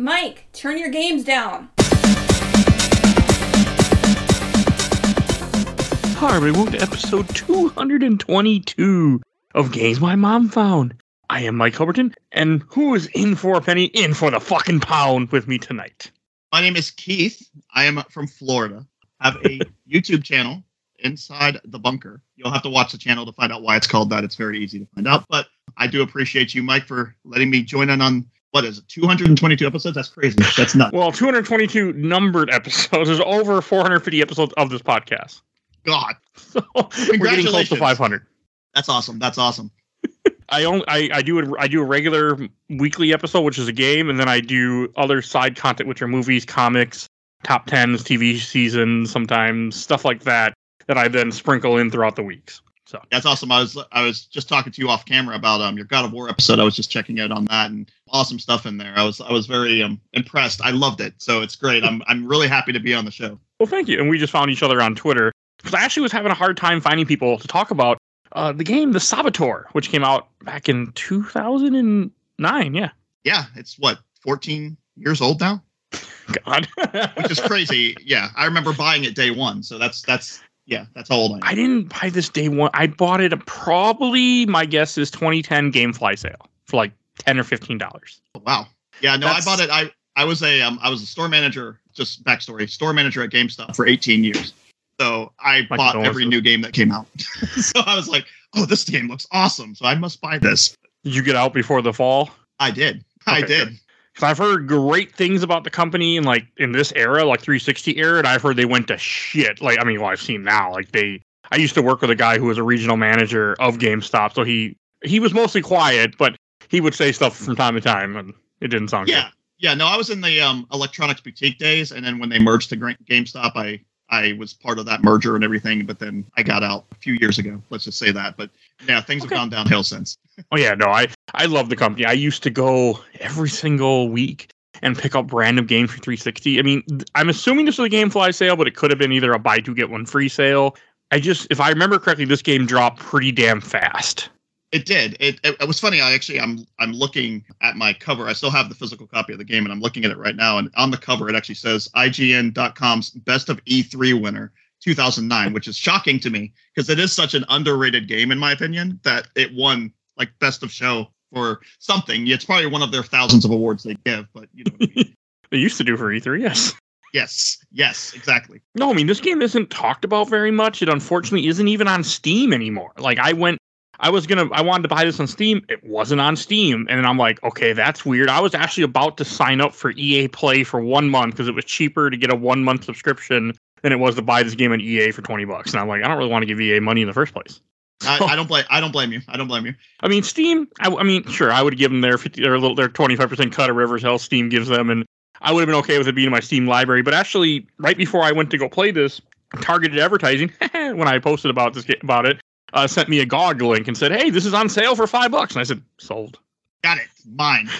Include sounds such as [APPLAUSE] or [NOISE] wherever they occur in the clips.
Mike, turn your games down. Hi, everybody. Welcome to episode 222 of Games My Mom Found. I am Mike Albertin, and who is in for a penny, in for the fucking pound with me tonight? My name is Keith. I am from Florida. I have a [LAUGHS] YouTube channel inside the bunker. You'll have to watch the channel to find out why it's called that. It's very easy to find out. But I do appreciate you, Mike, for letting me join in on what is it, 222 episodes? That's crazy. That's nuts. Well, 222 numbered episodes. There's over 450 episodes of this podcast. God, [LAUGHS] So we're getting close to 500. that's awesome. That's awesome. [LAUGHS] I only I, I do a, I do a regular weekly episode, which is a game, and then I do other side content, which are movies, comics, top tens, TV seasons, sometimes stuff like that that I then sprinkle in throughout the weeks. So That's awesome. I was I was just talking to you off camera about um your God of War episode. I was just checking out on that and awesome stuff in there. I was I was very um impressed. I loved it. So it's great. I'm I'm really happy to be on the show. well, thank you. And we just found each other on Twitter because I actually was having a hard time finding people to talk about uh, the game, The Saboteur, which came out back in 2009. Yeah, Yeah, it's what 14 years old now, [LAUGHS] God, which is crazy. yeah, I remember buying it day one. So that's that's yeah, that's how old I am. I didn't buy this day one. I bought it probably my guess is 2010 GameFly sale for like 10 or 15 dollars. Oh, wow. Yeah, no, That's- I bought it. I I was a um, I was a store manager. Just backstory: store manager at GameStop for 18 years. So I My bought every new game that came out. [LAUGHS] so I was like, oh, this game looks awesome. So I must buy this. You get out before the fall? I did. I Okay, did. Good. Because I've heard great things about the company and like in this era, like 360 era, and I've heard they went to shit. Like I mean, well, I've seen now. Like they, I used to work with a guy who was a regional manager of GameStop, so he he was mostly quiet, but he would say stuff from time to time, and it didn't sound Yeah. Yeah. No, I was in the um, electronics boutique days, and then when they merged to GameStop, I I was part of that merger and everything. But then I got out a few years ago. Let's just say that. But yeah, things Okay. have gone downhill since. [LAUGHS] Oh yeah, no, I I love the company. I used to go every single week and pick up random games for 360. I mean, I'm assuming this was a GameFly sale, but it could have been either a buy two get one free sale. I just, if I remember correctly, this game dropped pretty damn fast. It did. It, it, it was funny. I actually I'm I'm looking at my cover. I still have the physical copy of the game, and I'm looking at it right now. And on the cover, it actually says IGN.com's Best of E3 winner 2009, which is shocking to me because it is such an underrated game in my opinion that it won like Best of Show for something. It's probably one of their thousands of awards they give, but you know. What I mean. [LAUGHS] They used to do for E3, yes. yes. Yes. Exactly. No, I mean this game isn't talked about very much. It unfortunately isn't even on Steam anymore. Like I went I was gonna I wanted to buy this on Steam. It wasn't on Steam. And I'm like, okay, that's weird. I was actually about to sign up for EA Play for one month because it was cheaper to get a one month subscription than it was to buy this game on EA for 20 bucks. And I'm like, I don't really want to give EA money in the first place. I, I don't blame. I don't blame you. I don't blame you. I mean, Steam. I, I mean, sure, I would give them their fifty or little their twenty five percent cut of Rivers Hell. Steam gives them, and I would have been okay with it being in my Steam library. But actually, right before I went to go play this, targeted advertising [LAUGHS] when I posted about this about it, uh, sent me a GOG link and said, "Hey, this is on sale for five bucks." And I said, "Sold." Got it. Mine. [LAUGHS]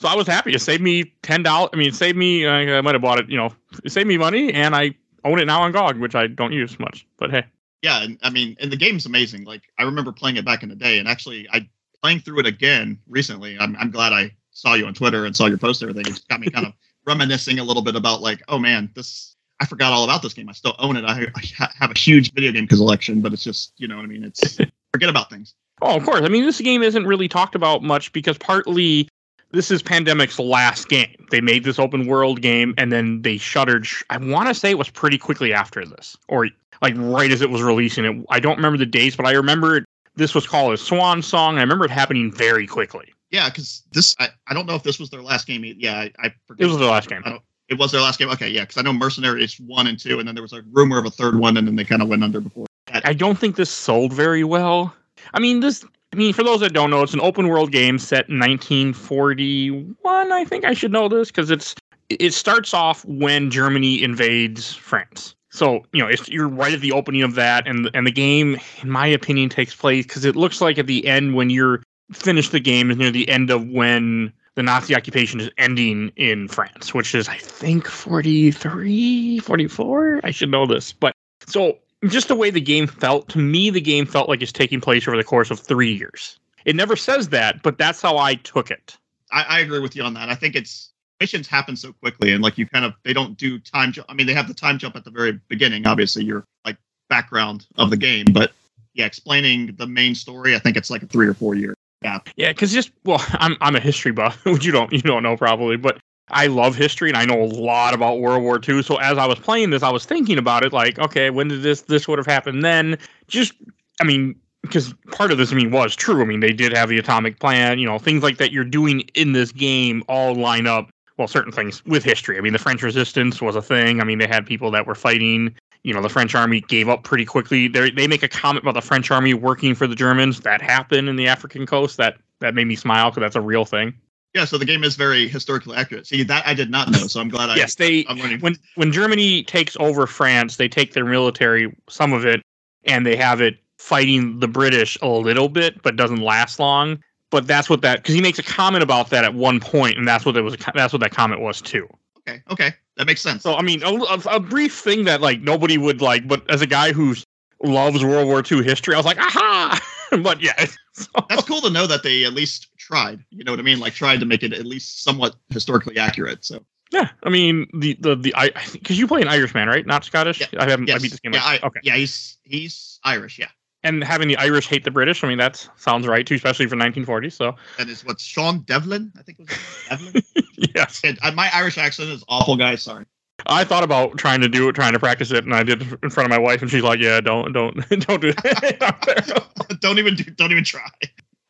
So I was happy. It saved me ten dollars. I mean, it saved me. I, I might have bought it. You know, it saved me money, and I own it now on GOG, which I don't use much. But hey, yeah and i mean and the game's amazing like i remember playing it back in the day and actually i playing through it again recently i'm, I'm glad i saw you on twitter and saw your post and everything it just got me kind of [LAUGHS] reminiscing a little bit about like oh man this i forgot all about this game i still own it i, I have a huge video game collection but it's just you know what i mean it's [LAUGHS] forget about things Oh, of course. I mean, this game isn't really talked about much because partly this is Pandemic's last game. They made this open world game and then they shuttered. I want to say it was pretty quickly after this, or like right as it was releasing it. I don't remember the dates, but I remember it, this was called a Swan Song. I remember it happening very quickly. yeah because this I, I don't know if this was their last game yeah i, I forget It was their last game. I don't- it was their last game okay yeah because i know mercenaries one and two and then there was a rumor of a third one and then they kind of went under before that. I don't think this sold very well. I mean, this. I mean, for those that don't know, it's an open world game set in 1941. I think I should know this because it's it starts off when Germany invades France. So you know, it's, you're right at the opening of that, and and the game, in my opinion, takes place because it looks like at the end when you're finished the game is near the end of when the Nazi occupation is ending in France, which is I think 43, 44. I should know this, but so just the way the game felt to me, the game felt like it's taking place over the course of three years. It never says that, but that's how I took it. I, I agree with you on that. I think it's missions happen so quickly, and like you kind of they don't do time jump. I mean, they have the time jump at the very beginning. Obviously, you're like background of the game, but yeah, explaining the main story, I think it's like a three or four year gap. Yeah, because just well, [LAUGHS] I'm I'm a history buff, [LAUGHS] which you don't you don't know probably, but I love history and I know a lot about World War II. So as I was playing this, I was thinking about it like, okay, when did this this would have happened then? Just I mean, because part of this I mean was true. I mean, they did have the atomic plan, you know, things like that you're doing in this game all line up well, certain things with history. I mean, the French resistance was a thing. I mean, they had people that were fighting. You know, the French army gave up pretty quickly. They they make a comment about the French army working for the Germans. That happened in the African coast. That that made me smile because that's a real thing. Yeah, so the game is very historically accurate. See, that I did not know, so I'm glad I. yes, they I'm learning. when when Germany takes over France, they take their military, some of it, and they have it fighting the British a little bit, but doesn't last long. But that's what that because he makes a comment about that at one point, and that's what it was. That's what that comment was too. Okay, okay, that makes sense. So I mean, a, a, a brief thing that like nobody would like, but as a guy who loves World War II history, I was like, aha! [LAUGHS] but yeah, [LAUGHS] so, That's cool to know that they at least tried. You know what I mean? Like tried to make it at least somewhat historically accurate. So yeah. I mean, the the the I because you play an Irishman, right? Not Scottish. Yeah. I haven't. yes, I beat this game. yeah, I, okay. yeah, he's he's Irish. Yeah, And having the Irish hate the British, I mean, that sounds right too, especially for 1940. So that is what Sean Devlin. I think it was Devlin. [LAUGHS] yes, and, uh, my Irish accent is awful, guys. Sorry. I thought about trying to do it, trying to practice it, and I did in front of my wife, and she's like, "Yeah, don't, don't, [LAUGHS] don't do that." [LAUGHS] don't even do, don't even try.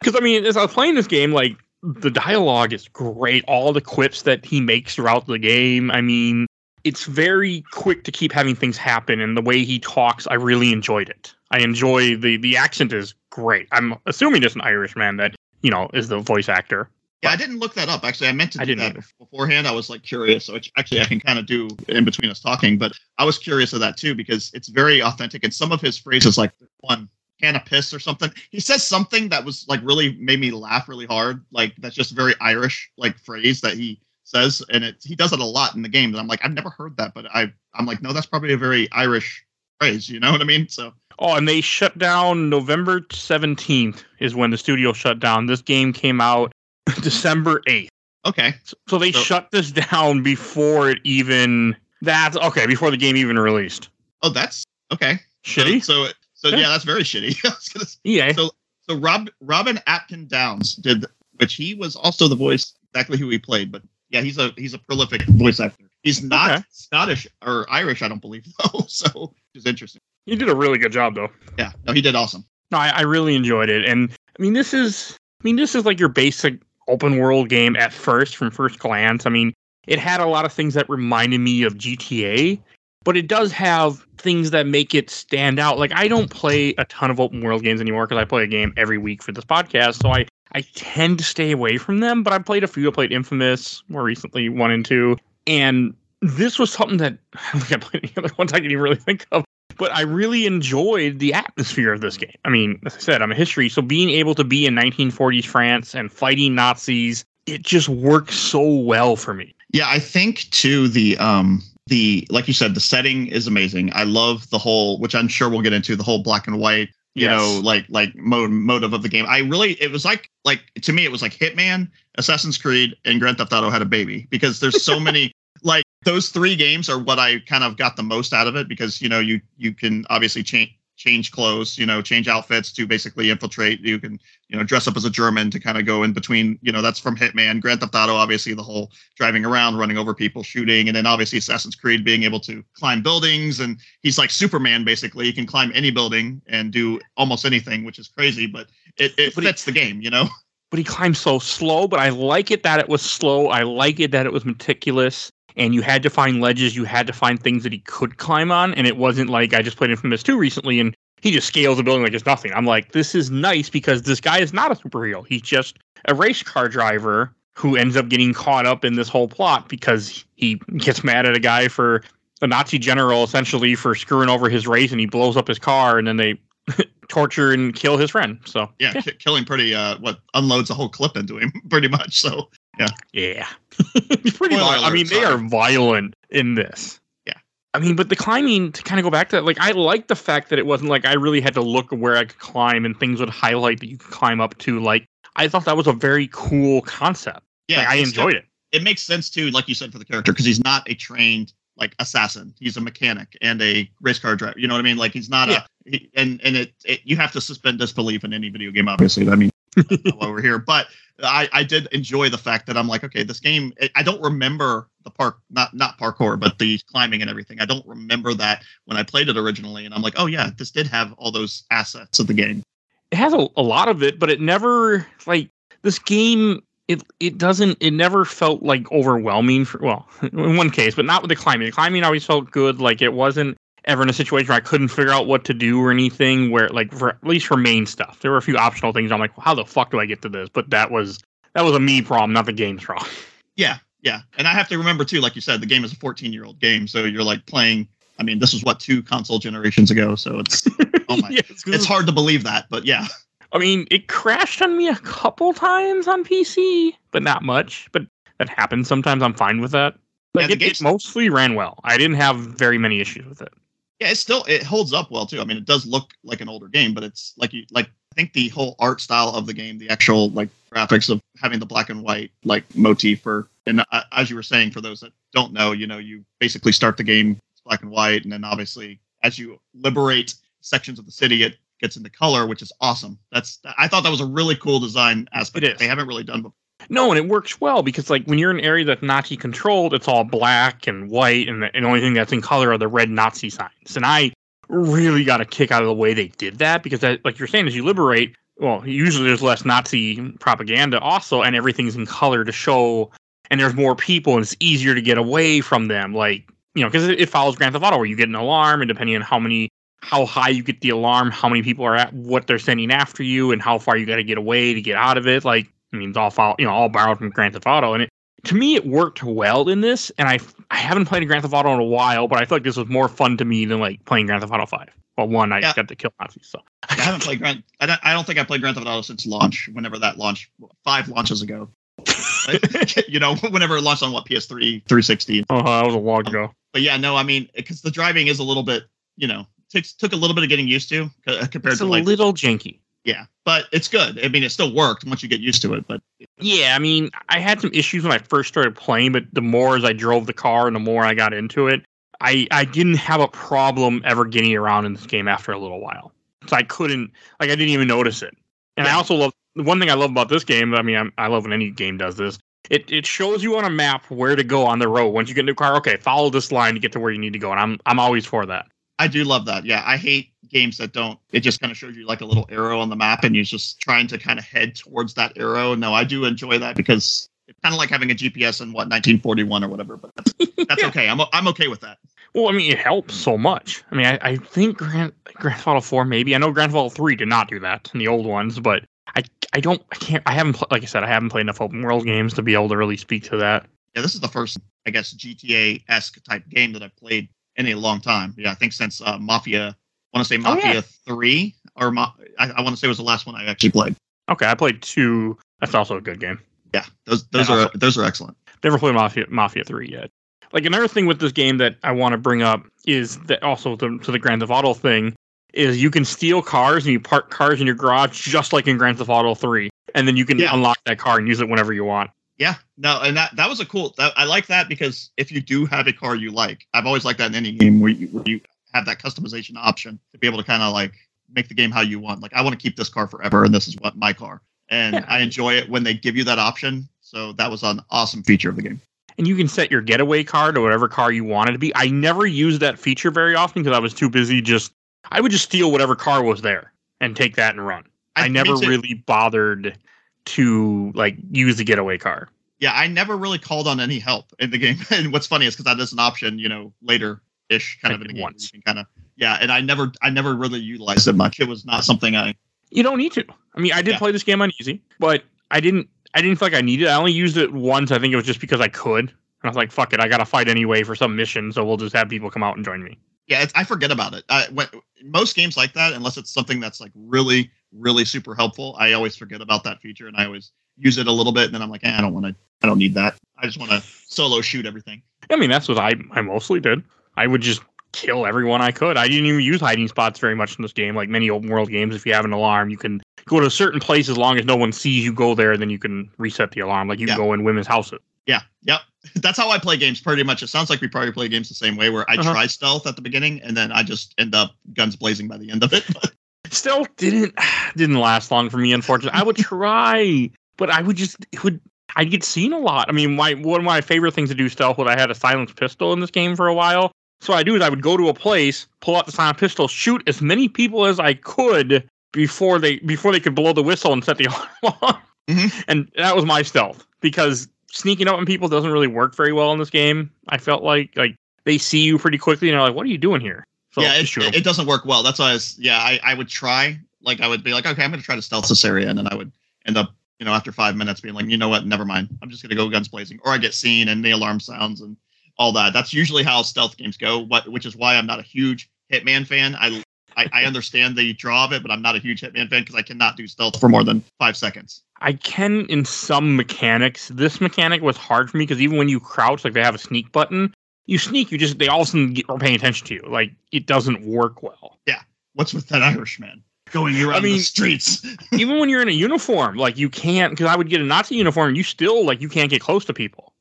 Because I mean, as I was playing this game, like the dialogue is great. All the quips that he makes throughout the game. I mean, it's very quick to keep having things happen, and the way he talks, I really enjoyed it. I enjoy the the accent is great. I'm assuming it's an Irishman that you know is the voice actor. Yeah, I didn't look that up. Actually, I meant to I didn't that either. beforehand. I was like curious, so which actually I can kind of do in between us talking. But I was curious of that too because it's very authentic, and some of his phrases, like one can of piss or something, he says something that was like really made me laugh really hard. Like that's just a very Irish like phrase that he says, and it he does it a lot in the game. And I'm like, I've never heard that, but I I'm like, no, that's probably a very Irish phrase. You know what I mean? So Oh, and they shut down November 17th is when the studio shut down. This game came out [LAUGHS] December 8th. okay, So, so they So- shut this down before it even that's okay, before the game even released. oh that's okay. Shitty? So so, so Yeah. that's very shitty. [LAUGHS] I was gonna say- yeah. So so Rob Robin Atkin Downs did, which he was also the voice exactly who he played, but yeah, he's a he's a prolific voice actor. He's not Okay. Scottish or Irish, I don't believe [LAUGHS] though. So it's interesting. You did a really good job though. Yeah, no, he did awesome. No, I, I really enjoyed it. And I mean this is I mean this is like your basic open world game at first from first glance. I mean, it had a lot of things that reminded me of GTA, but it does have things that make it stand out. Like I don't play a ton of open world games anymore because I play a game every week for this podcast, so I I tend to stay away from them. But I played a few. I played Infamous more recently, one and two, and this was something that [LAUGHS] I don't think I played any other ones I can even really think of. But I really enjoyed the atmosphere of this game. I mean, as I said, I'm a history, so being able to be in 1940s France and fighting Nazis, it just works so well for me. Yeah, I think too the um the like you said the setting is amazing. I love the whole, which I'm sure we'll get into the whole black and white you Yes. know like like mode motive of the game i really it was like like to me it was like hitman assassin's creed and grand theft auto had a baby because there's so [LAUGHS] many like those three games are what i kind of got the most out of it because you know you you can obviously change change clothes you know change outfits to basically infiltrate you can you know dress up as a german to kind of go in between you know that's from hitman grand theft auto obviously the whole driving around running over people shooting and then obviously assassin's creed being able to climb buildings and he's like Superman basically. He can climb any building and do almost anything, which is crazy, but it, it But he- fits the game, you know? but he climbs so slow. But I like it that it was slow. I like it that it was meticulous. And you had to find ledges. You had to find things that he could climb on. And it wasn't like I just played Infamous 2 recently and he just scales a building like it's nothing. I'm like, this is nice because this guy is not a superhero. He's just a race car driver who ends up getting caught up in this whole plot because he gets mad at a guy for a Nazi general essentially for screwing over his race and he blows up his car and then they [LAUGHS] torture and kill his friend. So Yeah, ki- killing pretty uh what unloads a whole clip into him [LAUGHS] pretty much. So Yeah. It's [LAUGHS] pretty violent. I mean, they are violent in this. Yeah. I mean, but the climbing, to kind of go back to that, like, I like the fact that it wasn't like I really had to look where I could climb and things would highlight that you could climb up to. Like, I thought that was a very cool concept. yeah, Like, I enjoyed it. it makes sense too, like you said, for the character because he's not a trained like assassin. He's a mechanic and a race car driver. You know what I mean? Like he's not Yeah. a he, and and it, it you have to suspend disbelief in any video game. Obviously, I mean [LAUGHS] we're here, but I I did enjoy the fact that I'm like, okay, this game. I don't remember the park, not not parkour, but the climbing and everything. I don't remember that when I played it originally, and I'm like, oh yeah, this did have all those assets of the game. it has a, a lot of it, but it never like this game. It it doesn't. It never felt like overwhelming. For, well, [LAUGHS] in one case, but not with the climbing. The climbing always felt good. Like it wasn't ever in a situation where I couldn't figure out what to do or anything. Where like for at least for main stuff, there were a few optional things. I'm like, well, how the fuck do I get to this? But that was that was a me problem, not the game's problem. [LAUGHS] Yeah, yeah, and I have to remember too, like you said, the game is a 14 year old game, so you're like playing. I mean, this was what two console generations ago, so it's [LAUGHS] oh my, Yeah, it's, it's hard to believe that, but yeah, I mean, it crashed on me a couple times on PC, but not much. But that happens sometimes. I'm fine with that. Yeah, Like the it, it mostly ran well. I didn't have very many issues with it. Yeah, it still it holds up well too. I mean, it does look like an older game, but it's like you like I think the whole art style of the game, the actual like graphics of having the black and white like motif for and uh, as you were saying, for those that don't know, you know, you basically start the game black and white, and then obviously as you liberate sections of the city, it gets into color, which is awesome. That's I thought that was a really cool design aspect they haven't really done before. No, and it works well because like when you're in an area that's Nazi controlled, it's all black and white, and the, and the only thing that's in color are the red Nazi signs. And I really got a kick out of the way they did that because, that, like you're saying, as you liberate, well, usually there's less Nazi propaganda also, and everything's in color to show, and there's more people, and it's easier to get away from them. Like you know, because it, it follows Grand Theft Auto, where you get an alarm, and depending on how many how high you get the alarm, how many people are at what they're sending after you, and how far you got to get away to get out of it. Like, I mean, it's all follow, you know, all borrowed from Grand Theft Auto, and it to me it worked well in this. And I I haven't played a Grand Theft Auto in a while, but I feel like this was more fun to me than like playing Grand Theft Auto Five. Well, one I Yeah. got to kill Nazis, so [LAUGHS] I haven't played Grand. I don't, I don't think I played Grand Theft Auto since launch. Whenever that launched, five launches ago. [LAUGHS] you know, whenever it launched on what PS3, 360. oh, that was a long ago. But yeah, no, I mean, because the driving is a little bit, you know, takes took a little bit of getting used to uh, compared to It's to a like, little janky. Yeah, but it's good. I mean, it still worked once you get used to it. But Yeah, I mean, I had some issues when I first started playing, but the more as I drove the car and the more I got into it, I I didn't have a problem ever getting around in this game after a little while. So I couldn't like I didn't even notice it. And I also love the one thing I love about this game. I mean, I'm, I love when any game does this. It it shows you on a map where to go on the road. Once you get into a car, okay, follow this line to get to where you need to go. And I'm I'm always for that. I do love that. Yeah, I hate games that don't. It just kind of shows you like a little arrow on the map, and you're just trying to kind of head towards that arrow. No, I do enjoy that because it's kind of like having a GPS in what 1941 or whatever. But that's, [LAUGHS] that's Yeah. okay. I'm I'm okay with that. Well, I mean, it helps so much. I mean, I, I think Grand Grand Theft Auto Four maybe. I know Grand Theft Auto Three did not do that in the old ones, but I I don't I can't I haven't like I said I haven't played enough open world games to be able to really speak to that. Yeah, this is the first, I guess, GTA esque type game that I've played in a long time. Yeah, I think since uh, Mafia. I want to say Oh, Mafia yeah. Three or Ma- I, I want to say it was the last one I actually played. Okay, I played two. That's also a good game. Yeah, those those And are also- those are excellent. Never played Mafia Mafia Three yet. Like another thing with this game that I want to bring up is that also to, to the Grand Theft Auto thing is you can steal cars and you park cars in your garage just like in Grand Theft Auto Three, and then you can Yeah. unlock that car and use it whenever you want. Yeah, no, and that that was a cool. That, I like that because if you do have a car you like, I've always liked that in any game where you, where you have that customization option to be able to kind of like make the game how you want. Like I want to keep this car forever, and this is what my car, and Yeah. I enjoy it when they give you that option. So that was an awesome feature of the game. and you can set your getaway car to whatever car you want it to be. I never used that feature very often because I was too busy. Just I would just steal whatever car was there and take that and run. I, me never really bothered to like use the getaway car. yeah, I never really called on any help in the game. [LAUGHS] And what's funny is because that is an option, you know, later ish kind of the game. once. Kind of yeah, and I never I never really utilized it much. It was not something I You don't need to. I mean, I did Yeah. play this game on easy, but I didn't. I didn't feel like I needed. it. I only used it once. I think it was just because I could. And I was like, "Fuck it, I got to fight anyway for some mission, so we'll just have people come out and join me." yeah, it's, I forget about it. I, when, most games like that, unless it's something that's like really, really super helpful, I always forget about that feature, and I always use it a little bit, and then I'm like, eh, I don't want to, I don't need that. I just want to solo shoot everything. I mean, that's what I I mostly did. I would just kill everyone I could. I didn't even use hiding spots very much in this game. Like many open world games, if you have an alarm, you can go to a certain place as long as no one sees you go there, then you can reset the alarm. Like you Yeah. can go in women's houses. Yeah, yep. [LAUGHS] That's how I play games pretty much. It sounds like we probably play games the same way where I Uh-huh. try stealth at the beginning and then I just end up guns blazing by the end of it. [LAUGHS] Stealth didn't [SIGHS] didn't last long for me, unfortunately. I would [LAUGHS] try, but I would just it would I'd get seen a lot. I mean, my one of my favorite things to do stealth was I had a silenced pistol in this game for a while. So what I do is I would go to a place, pull out the silent pistol, shoot as many people as I could before they before they could blow the whistle and set the [LAUGHS] alarm off. Mhm. And that was my stealth because sneaking up on people doesn't really work very well in this game. I felt like like they see you pretty quickly and they're like, "What are you doing here?" So yeah, it, it doesn't work well. That's why I was, yeah, I, I would try. Like, I would be like, okay, I'm going to try to stealth this area. And then I would end up, you know, after five minutes being like, you know what, never mind. I'm just going to go guns blazing. Or I get seen and the alarm sounds and all that. That's usually how stealth games go, what, which is why I'm not a huge Hitman fan. I, I, I understand the draw of it, but I'm not a huge Hitman fan because I cannot do stealth for more than five seconds. I can in some mechanics. This mechanic was hard for me because even when you crouch, like they have a sneak button, you sneak, you just they all of a sudden get, are paying attention to you. Like it doesn't work well. Yeah. What's with that Irishman going around I mean- the streets? [LAUGHS] even when you're in a uniform, like you can't because I would get a Nazi uniform, you still like you can't get close to people.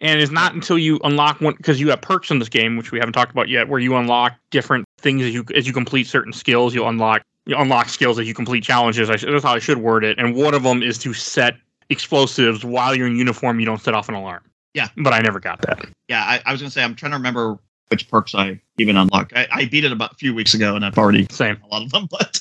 And it's not until you unlock one because you have perks in this game, which we haven't talked about yet, where you unlock different things as you as you complete certain skills. You unlock you unlock skills as you complete challenges. I, that's how I should word it. And one of them is to set explosives while you're in uniform. You don't set off an alarm. Yeah. But I never got that. yeah, I, I was going to say, I'm trying to remember which perks I even unlocked. I, I beat it about a few weeks ago and I've already Same. a lot of them, [LAUGHS] but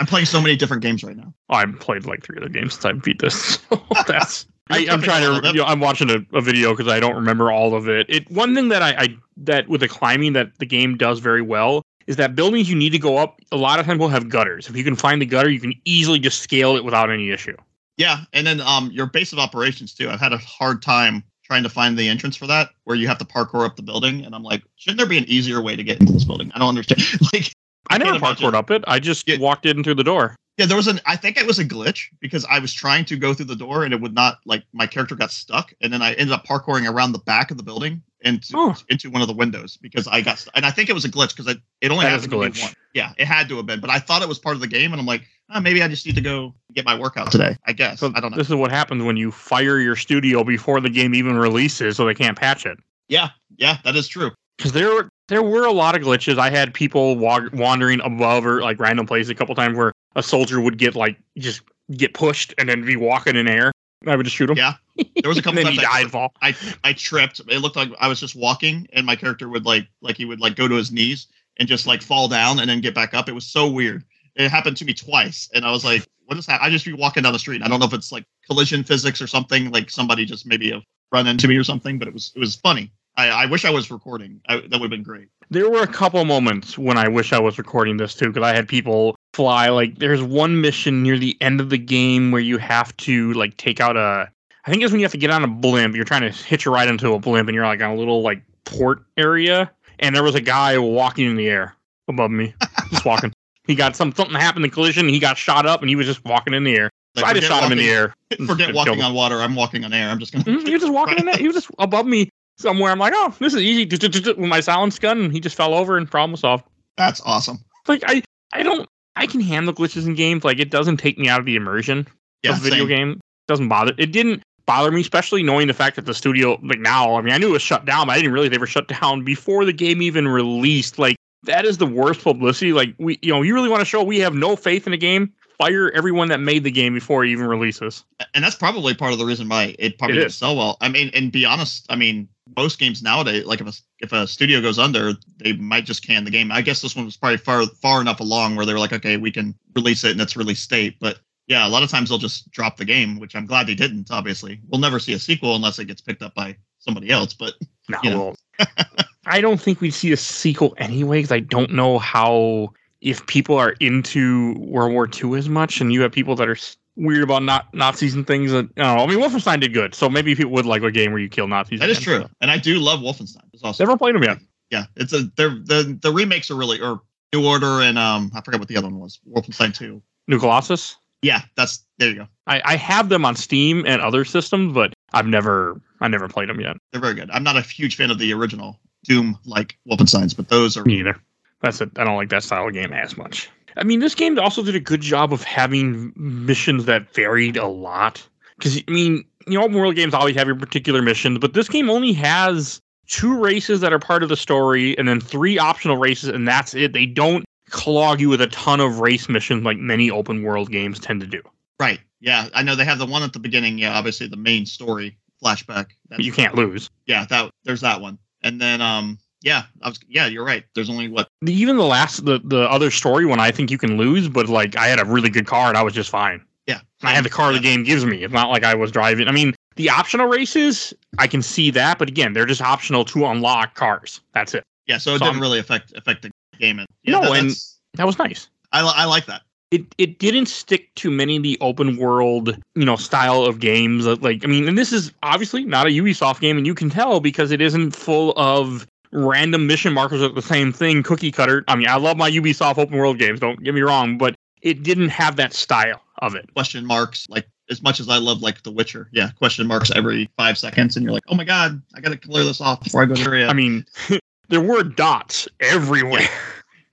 I'm playing so many different games right now. I've played like three other games since I beat this. [LAUGHS] So that's I, I'm trying a lot of to. them. You know, I'm watching a, a video because I don't remember all of it. It one thing that I, I that with the climbing that the game does very well is that buildings you need to go up. A lot of times will have gutters. If you can find the gutter, you can easily just scale it without any issue. Yeah, and then um, your base of operations too. I've had a hard time trying to find the entrance for that, where you have to parkour up the building, and I'm like, shouldn't there be an easier way to get into this building? I don't understand. [LAUGHS] like, I, never can't imagine- up it. I just Yeah. walked in through the door. Yeah, there was an. I think it was a glitch because I was trying to go through the door, and it would not. Like, my character got stuck, and then I ended up parkouring around the back of the building into Oh. into one of the windows because I got. st- And I think it was a glitch because it, it only happened a glitch. once. Yeah, it had to have been, but I thought it was part of the game, and I'm like, oh, maybe I just need to go get my workout today. I guess So I don't know. This is what happens when you fire your studio before the game even releases, so they can't patch it. Yeah, yeah, that is true. because there were there were a lot of glitches. I had people wa- wandering above or like random places a couple times where a soldier would get like just get pushed and then be walking in air. I would just shoot him. Yeah. There was a [LAUGHS] couple times I- fall. I I tripped. It looked like I was just walking, and my character would like like he would like go to his knees and just like fall down and then get back up. It was so weird. It happened to me twice, and I was like, "What is that?" I just be walking down the street. I don't know if it's like collision physics or something. Like somebody just maybe have run into me or something. But it was it was funny. I, I wish I was recording. I, that would have been great. There were a couple moments when I wish I was recording this too, because I had people fly. Like there's one mission near the end of the game where you have to like take out a. I think it's when you have to get on a blimp. You're trying to hitch a ride into a blimp, and you're like on a little like port area, and there was a guy walking in the air above me, [LAUGHS] just walking. He got some something happened in collision. He got shot up, and he was just walking in the air. So I just shot him in the walking- air. [LAUGHS] Forget walking on water. I'm walking on air. I'm just gonna. Mhm, He was just [LAUGHS] walking in there. He was just above me somewhere. I'm like, oh, this is easy. With my silence gun, and he just fell over and problem solved. That's awesome. Like I, I don't, I can handle glitches in games. Like it doesn't take me out of the immersion Yeah, of video same. game. It doesn't bother. It didn't bother me, especially knowing the fact that the studio, like now, I mean, I knew it was shut down, but I didn't realize they were shut down before the game even released. Like that is the worst publicity. Like we, you know, you really want to show we have no faith in the game. Fire everyone that made the game before it even releases. and that's probably part of the reason why it probably It didn't sell well. I mean, and be honest, I mean, most games nowadays, like if a if a studio goes under, they might just can the game. I guess this one was probably far far enough along where they were like, okay, we can release it in its release state. But yeah, a lot of times they'll just drop the game, which I'm glad they didn't. Obviously, we'll never see a sequel unless it gets picked up by somebody else. But No, You know. well, [LAUGHS] I don't think we'd see a sequel anyway because I don't know how if people are into World War II as much, and you have people that are s- weird about not Nazis and things. That, I don't know. I mean, Wolfenstein did good, so maybe people would like a game where you kill Nazis. that is true, and I do love Wolfenstein. It's awesome. Never played them yet. Yeah, it's a they're the the remakes are really or New Order and um I forget what the other one was. Wolfenstein Two. New Colossus. Yeah, that's there you go. I, I have them on Steam and other systems, but I've never I never played them yet. They're very good. I'm not a huge fan of the original Doom like Wolfensteins, but those are Me either. That's it. I don't like that style of game as much. I mean, this game also did a good job of having missions that varied a lot. Because I mean, you know, open world games always have your particular missions, but this game only has two races that are part of the story and then three optional races, and that's it. They don't clog you with a ton of race missions like many open world games tend to do. Right. Yeah, I know they have the one at the beginning. Yeah, obviously the main story flashback. That's you can't lose. Yeah, that there's that one, and then um, yeah, I was yeah, you're right. There's only what even the last the the other story when I think you can lose, but like I had a really good car and I was just fine. Yeah, I had the car yeah. the game gives me. It's not like I was driving. I mean, the optional races I can see that, but again, they're just optional to unlock cars. That's it. Yeah, so it so didn't I'm, really affect affect the game. And yeah, no, that, and that was nice. I I like that it it didn't stick to many of the open world you know style of games like i mean and this is obviously not a ubisoft game and you can tell because it isn't full of random mission markers are the same thing cookie cutter. I mean i love my ubisoft open world games don't get me wrong but it didn't have that style of it. Question marks like as much as i love like the witcher yeah question marks every five seconds and you're like oh my god i gotta clear this off before i go to area i mean [LAUGHS] there were dots everywhere. Yeah.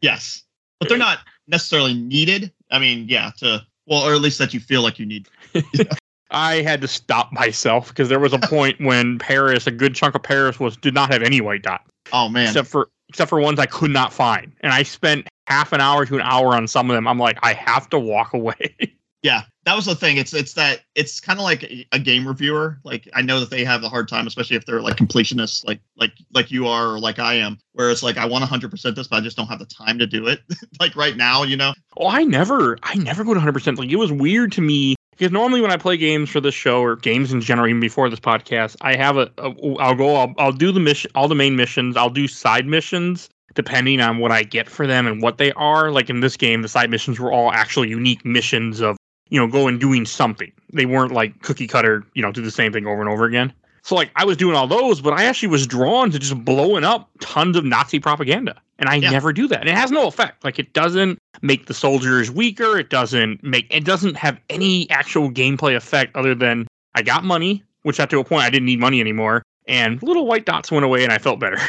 yes. But they're not necessarily needed. I mean, yeah, to well, or at least that you feel like you need. [LAUGHS] I had to stop myself because there was a point [LAUGHS] when Paris, a good chunk of Paris, was did not have any white dot. Oh man! Except for except for ones I could not find, and I spent half an hour to an hour on some of them. I'm like, I have to walk away. [LAUGHS] yeah, that was the thing. It's it's that it's kind of like a game reviewer. Like I know that they have a hard time, especially if they're like completionists, like like like you are or like I am, where it's like I want 100 percent this, but I just don't have the time to do it. [LAUGHS] like right now, you know. Oh, I never, I never go to 100 percent. Like it was weird to me because normally when I play games for this show or games in general, even before this podcast, I have a, a I'll go, I'll, I'll do the mission, all the main missions, I'll do side missions depending on what I get for them and what they are. Like in this game, the side missions were all actual unique missions of you know, go and doing something. They weren't like cookie cutter, you know, do the same thing over and over again. So like I was doing all those, but I actually was drawn to just blowing up tons of Nazi propaganda. And I yeah. never do that. And it has no effect. Like it doesn't make the soldiers weaker. It doesn't make it doesn't have any actual gameplay effect other than I got money, which got to a point I didn't need money anymore. And little white dots went away and I felt better.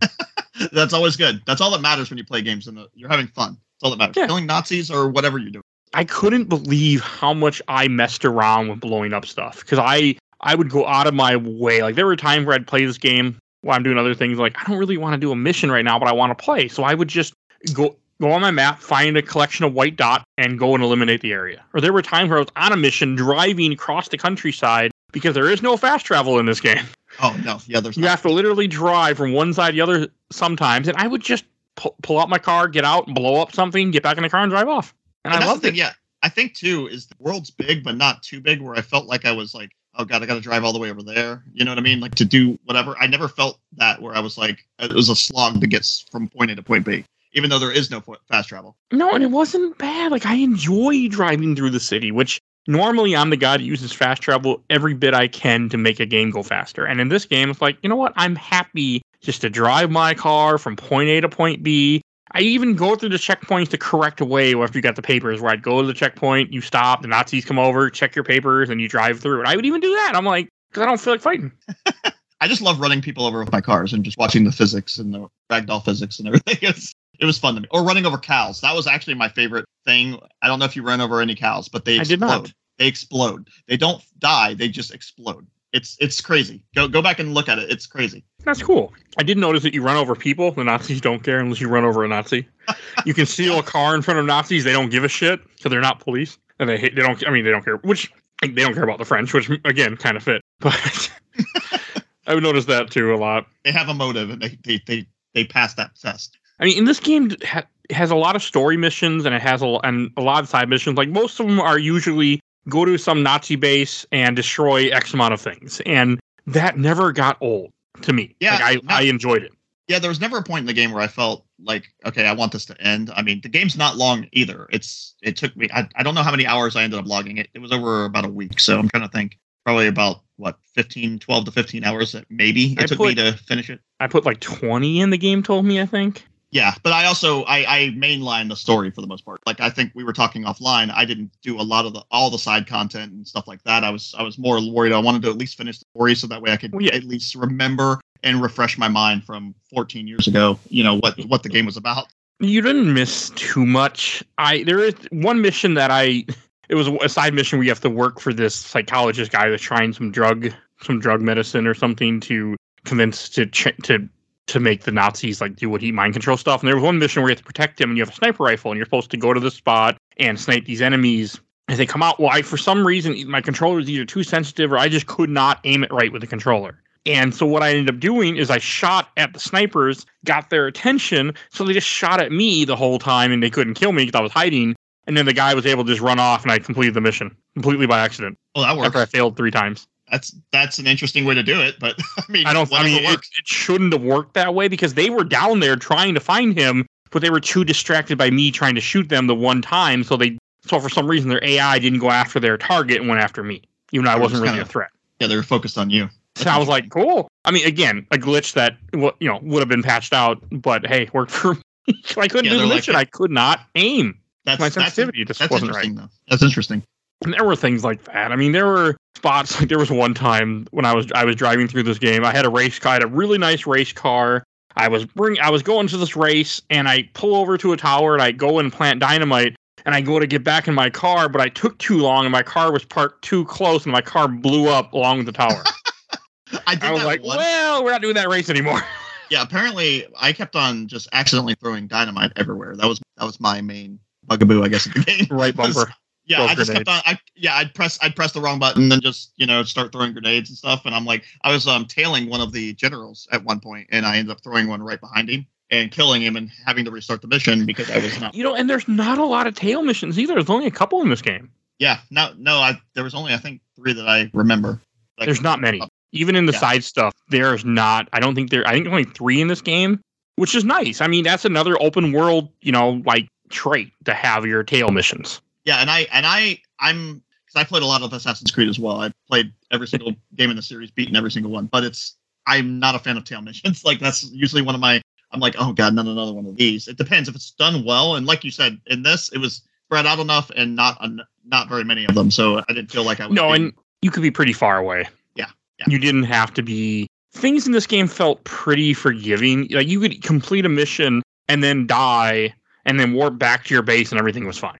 [LAUGHS] [LAUGHS] That's always good. That's all that matters when you play games and you're having fun. That's all that matters. Yeah. Killing Nazis or whatever you're doing. I couldn't believe how much I messed around with blowing up stuff because I I would go out of my way. Like there were times where I'd play this game while I'm doing other things. Like I don't really want to do a mission right now, but I want to play. So I would just go go on my map, find a collection of white dot, and go and eliminate the area. Or there were times where I was on a mission driving across the countryside because there is no fast travel in this game. Oh no, yeah, there's. You not. have to literally drive from one side to the other sometimes, and I would just pull, pull out my car, get out, and blow up something, get back in the car, and drive off. And, and I love it. Yeah, I think too is the world's big, but not too big. Where I felt like I was like, oh god, I got to drive all the way over there. You know what I mean? Like to do whatever. I never felt that where I was like, it was a slog to get from point A to point B, even though there is no fast travel. No, and it wasn't bad. Like I enjoy driving through the city, which normally I'm the guy that uses fast travel every bit I can to make a game go faster. And in this game, it's like, you know what? I'm happy just to drive my car from point A to point B I even go through the checkpoints the correct way after you got the papers, where I'd go to the checkpoint, you stop, the Nazis come over, check your papers, and you drive through. And I would even do that. I'm like, because I don't feel like fighting. [LAUGHS] I just love running people over with my cars and just watching the physics and the ragdoll physics and everything. [LAUGHS] It's, it was fun to me. Or running over cows. That was actually my favorite thing. I don't know if you ran over any cows, but they explode. I did not. They explode. They don't die. They just explode. It's it's crazy. Go go back and look at it. It's crazy. That's cool. I did notice that you run over people. The Nazis don't care unless you run over a Nazi. you can steal a car in front of Nazis. They don't give a shit because they're not police, and they hate, they don't. I mean, they don't care. Which they don't care about the French, which again kind of fit. [LAUGHS] But [LAUGHS] I've noticed that too a lot. They have a motive, and they they they, they pass that test. I mean, in this game ha- has a lot of story missions, and it has a and a lot of side missions. Like most of them are usually go to some Nazi base and destroy X amount of things. And that never got old to me. Yeah. Like I, no, I enjoyed it. Yeah, there was never a point in the game where I felt like, okay, I want this to end. I mean, the game's not long either. It's it took me I, I don't know how many hours I ended up logging it. It was over about a week. So I'm trying to think probably about what 15 12 to 15 hours that maybe it I took put, me to finish it i put like 20 in the game told me i think yeah but i also i i mainline the story for the most part. Like i think we were talking offline i didn't do a lot of the all the side content and stuff like that. I was i was more worried i wanted to at least finish the story so that way i could well, yeah. at least remember and refresh my mind from 14 years ago you know what what the game was about. You didn't miss too much. I there is one mission that i it was a side mission where you have to work for this psychologist guy that's trying some drug some drug medicine or something to convince to ch- to to make the Nazis like do what he mind control stuff. And there was one mission where you have to protect him, and you have a sniper rifle, and you're supposed to go to the spot and snipe these enemies. As they come out, well, I for some reason my controller is either too sensitive or I just could not aim it right with the controller. And so what I ended up doing is I shot at the snipers, got their attention, so they just shot at me the whole time, and they couldn't kill me because I was hiding. And then the guy was able to just run off, and I completed the mission completely by accident Well, that worked. after I failed three times. That's that's an interesting way to do it, but [LAUGHS] I mean, I don't. I mean, it, it shouldn't have worked that way because they were down there trying to find him, but they were too distracted by me trying to shoot them the one time. So they, so for some reason, their AI didn't go after their target and went after me, even though I wasn't really kinda- a threat. yeah, they were focused on you. So I was like, cool. I mean, again, a glitch that you know would have been patched out, but hey, worked for [LAUGHS] me. I couldn't Yeah, do the they're like- mission. I could not aim. that's My that's, sensitivity just that's wasn't right. though. That's interesting. And there were things like that. I mean, there were spots [LAUGHS] like there was one time when I was I was driving through this game. I had a race car, I had a really nice race car. I was bring I was going to this race and I pull over to a tower and I go and plant dynamite and I go to get back in my car, but I took too long and my car was parked too close and my car blew up along the tower. [LAUGHS] I did I was like, well, we're not doing that race anymore. [LAUGHS] Yeah, apparently I kept on just accidentally throwing dynamite everywhere. That was that was my main bugaboo, I guess, in the game. right bumper. Yeah, I just kept on. I yeah, I'd press I'd press the wrong button and then just you know start throwing grenades and stuff. And I'm like, I was um tailing one of the generals at one point, and I ended up throwing one right behind him and killing him and having to restart the mission because I was not. You know, and there's not a lot of tail missions either. There's only a couple in this game. Yeah, no, no. I there was only I think three that I remember. Like, There's not many. Even in the Yeah. side stuff, there's not. I don't think there. I think only three in this game, which is nice. I mean, that's another open world, you know, like trait to have your tail missions. Yeah, and I and I I'm because I played a lot of Assassin's Creed as well. I played every single game in the series, beaten every single one. But it's I'm not a fan of tail missions. [LAUGHS] Like that's usually one of my. I'm like, oh god, not another one of these. It depends if it's done well, and like you said, in this it was spread out enough and not un, not very many of them, so I didn't feel like I was. No, being- and you could be pretty far away. Yeah, yeah. You didn't have to be. Things in this game felt pretty forgiving. Like you could complete a mission and then die, and then warp back to your base, and everything was fine.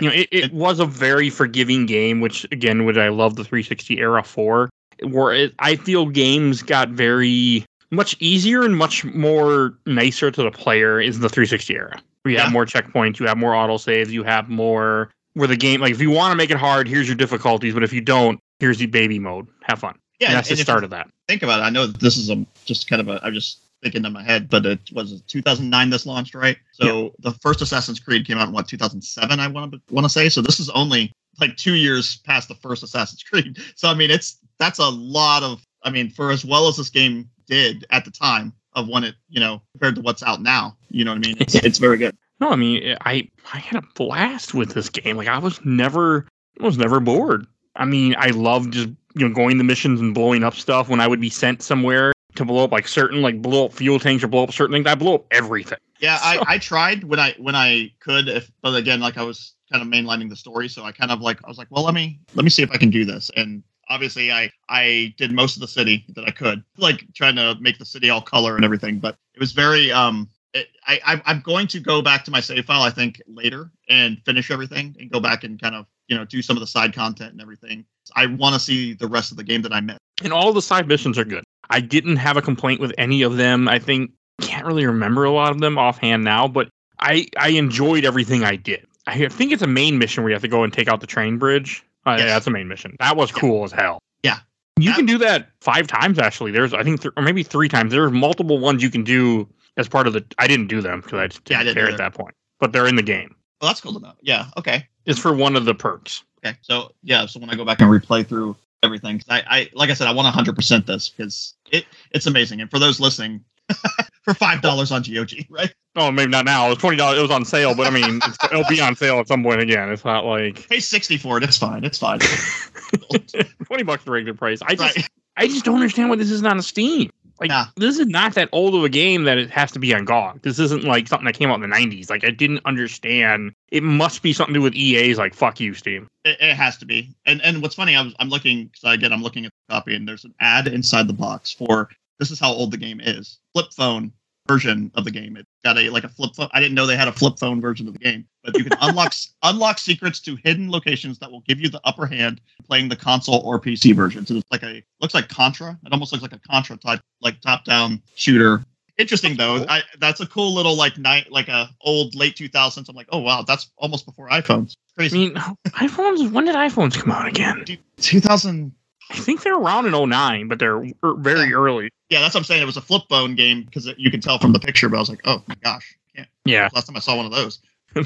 You know, it, it was a very forgiving game, which again, which I love the 360 era for. Where it, I feel games got very much easier and much more nicer to the player is the 360 era. Where you Yeah. have more checkpoints, you have more autosaves, you have more where the game like if you want to make it hard, here's your difficulties, but if you don't, here's the baby mode. Have fun. yeah, and that's the and if start of that. Think about it. I know this is a just kind of a. I'm just thinking in my head, but it was 2009 this launched, right? So the first Assassin's Creed came out in what 2007, I want to want to say. So this is only like two years past the first Assassin's Creed. [LAUGHS] So I mean, it's that's a lot of. I mean, for as well as this game did at the time of when it, you know, compared to what's out now, you know what I mean? It's, [LAUGHS] it's very good. No, I mean I I had a blast with this game. Like I was never I was never bored. I mean, I loved just you know going the missions and blowing up stuff when I would be sent somewhere to blow up like certain like blow up fuel tanks or blow up certain things. I blow up everything. Yeah, So- I, I tried when I when I could, if but again, like I was kind of mainlining the story, so I kind of like I was like, well, let me let me see if I can do this, and obviously I I did most of the city that I could, like trying to make the city all color and everything, but it was very um. It, I I'm- I'm going to go back to my save file I think later and finish everything and go back and kind of you know do some of the side content and everything. I want to see the rest of the game that I missed. And all the side missions are good. I didn't have a complaint with any of them. I think can't really remember a lot of them offhand now, but I I enjoyed everything I did. I think it's a main mission where you have to go and take out the train bridge. Uh, Yes. That's a main mission. That was Yeah. cool as hell. Yeah. You That- can do that five times actually. There's I think th- or maybe three times. There's multiple ones you can do as part of the. I didn't do them because I just Yeah, I didn't didn't care at that point. But they're in the game. Well, that's cool to know. Yeah. Okay. It's for one of the perks. Okay, so yeah, so when I go back and replay through everything, I, I like I said, I want 100 percent this because it it's amazing. And for those listening, [LAUGHS] for five dollars on GOG, right? Oh, maybe not now. It was twenty dollars. It was on sale, but I mean, it's, it'll be on sale at some point again. It's not like Pay 60 for it. It's fine. It's fine. [LAUGHS] twenty bucks the regular price. I just right. I just don't understand why this isn't on Steam. Like Yeah. this is not that old of a game that it has to be on GOG. This isn't like something that came out in the '90s. Like I didn't understand. It must be something to do with EA's. Like fuck you, Steam. It, it has to be. And and what's funny, I was I'm looking because again I'm looking at the copy and there's an ad inside the box for this is how old the game is. Flip phone version of the game. It got a like a flip phone. I didn't know they had a flip phone version of the game, but you can unlock [LAUGHS] unlock secrets to hidden locations that will give you the upper hand playing the console or PC version. So it's like a looks like Contra. It almost looks like a Contra type like top down shooter. Interesting though. I, that's a cool little like night like a old late 2000s. I'm like, oh wow, that's almost before iPhones. Crazy. I mean, [LAUGHS] iPhones. When did iPhones come out again? Dude, 2000. I think they're around in 09, but they're er- very early. Yeah, that's what I'm saying. It was a flip phone game because you can tell from the picture. But I was like, oh my gosh, can't. Yeah, Last time I saw one of those. [LAUGHS]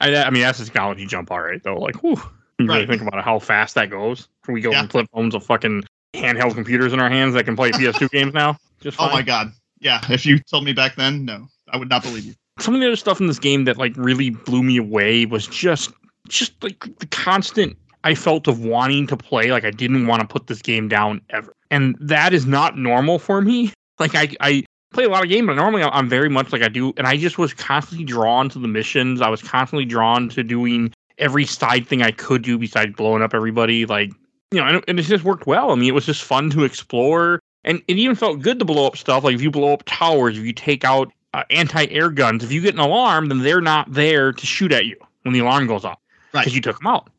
I, I mean that's a technology jump, all right. Though, like, whew, you really think about it, how fast that goes. Can we go Yeah. from flip phones to fucking handheld computers in our hands that can play [LAUGHS] PS2 games now. Just Oh my god. Yeah, if you told me back then, no, I would not believe you. some of the other stuff in this game that like really blew me away was just just like the constant I felt of wanting to play like I didn't want to put this game down ever. And that is not normal for me. [LAUGHS] Like I I play a lot of games, but normally I'm- I'm very much like I do and I just was constantly drawn to the missions. I was constantly drawn to doing every side thing I could do besides blowing up everybody like you know, and, and it just worked well. I mean, it was just fun to explore and it even felt good to blow up stuff. Like if you blow up towers, if you take out uh, anti-air guns, if you get an alarm, then they're not there to shoot at you when the alarm goes off Right. because you took them out.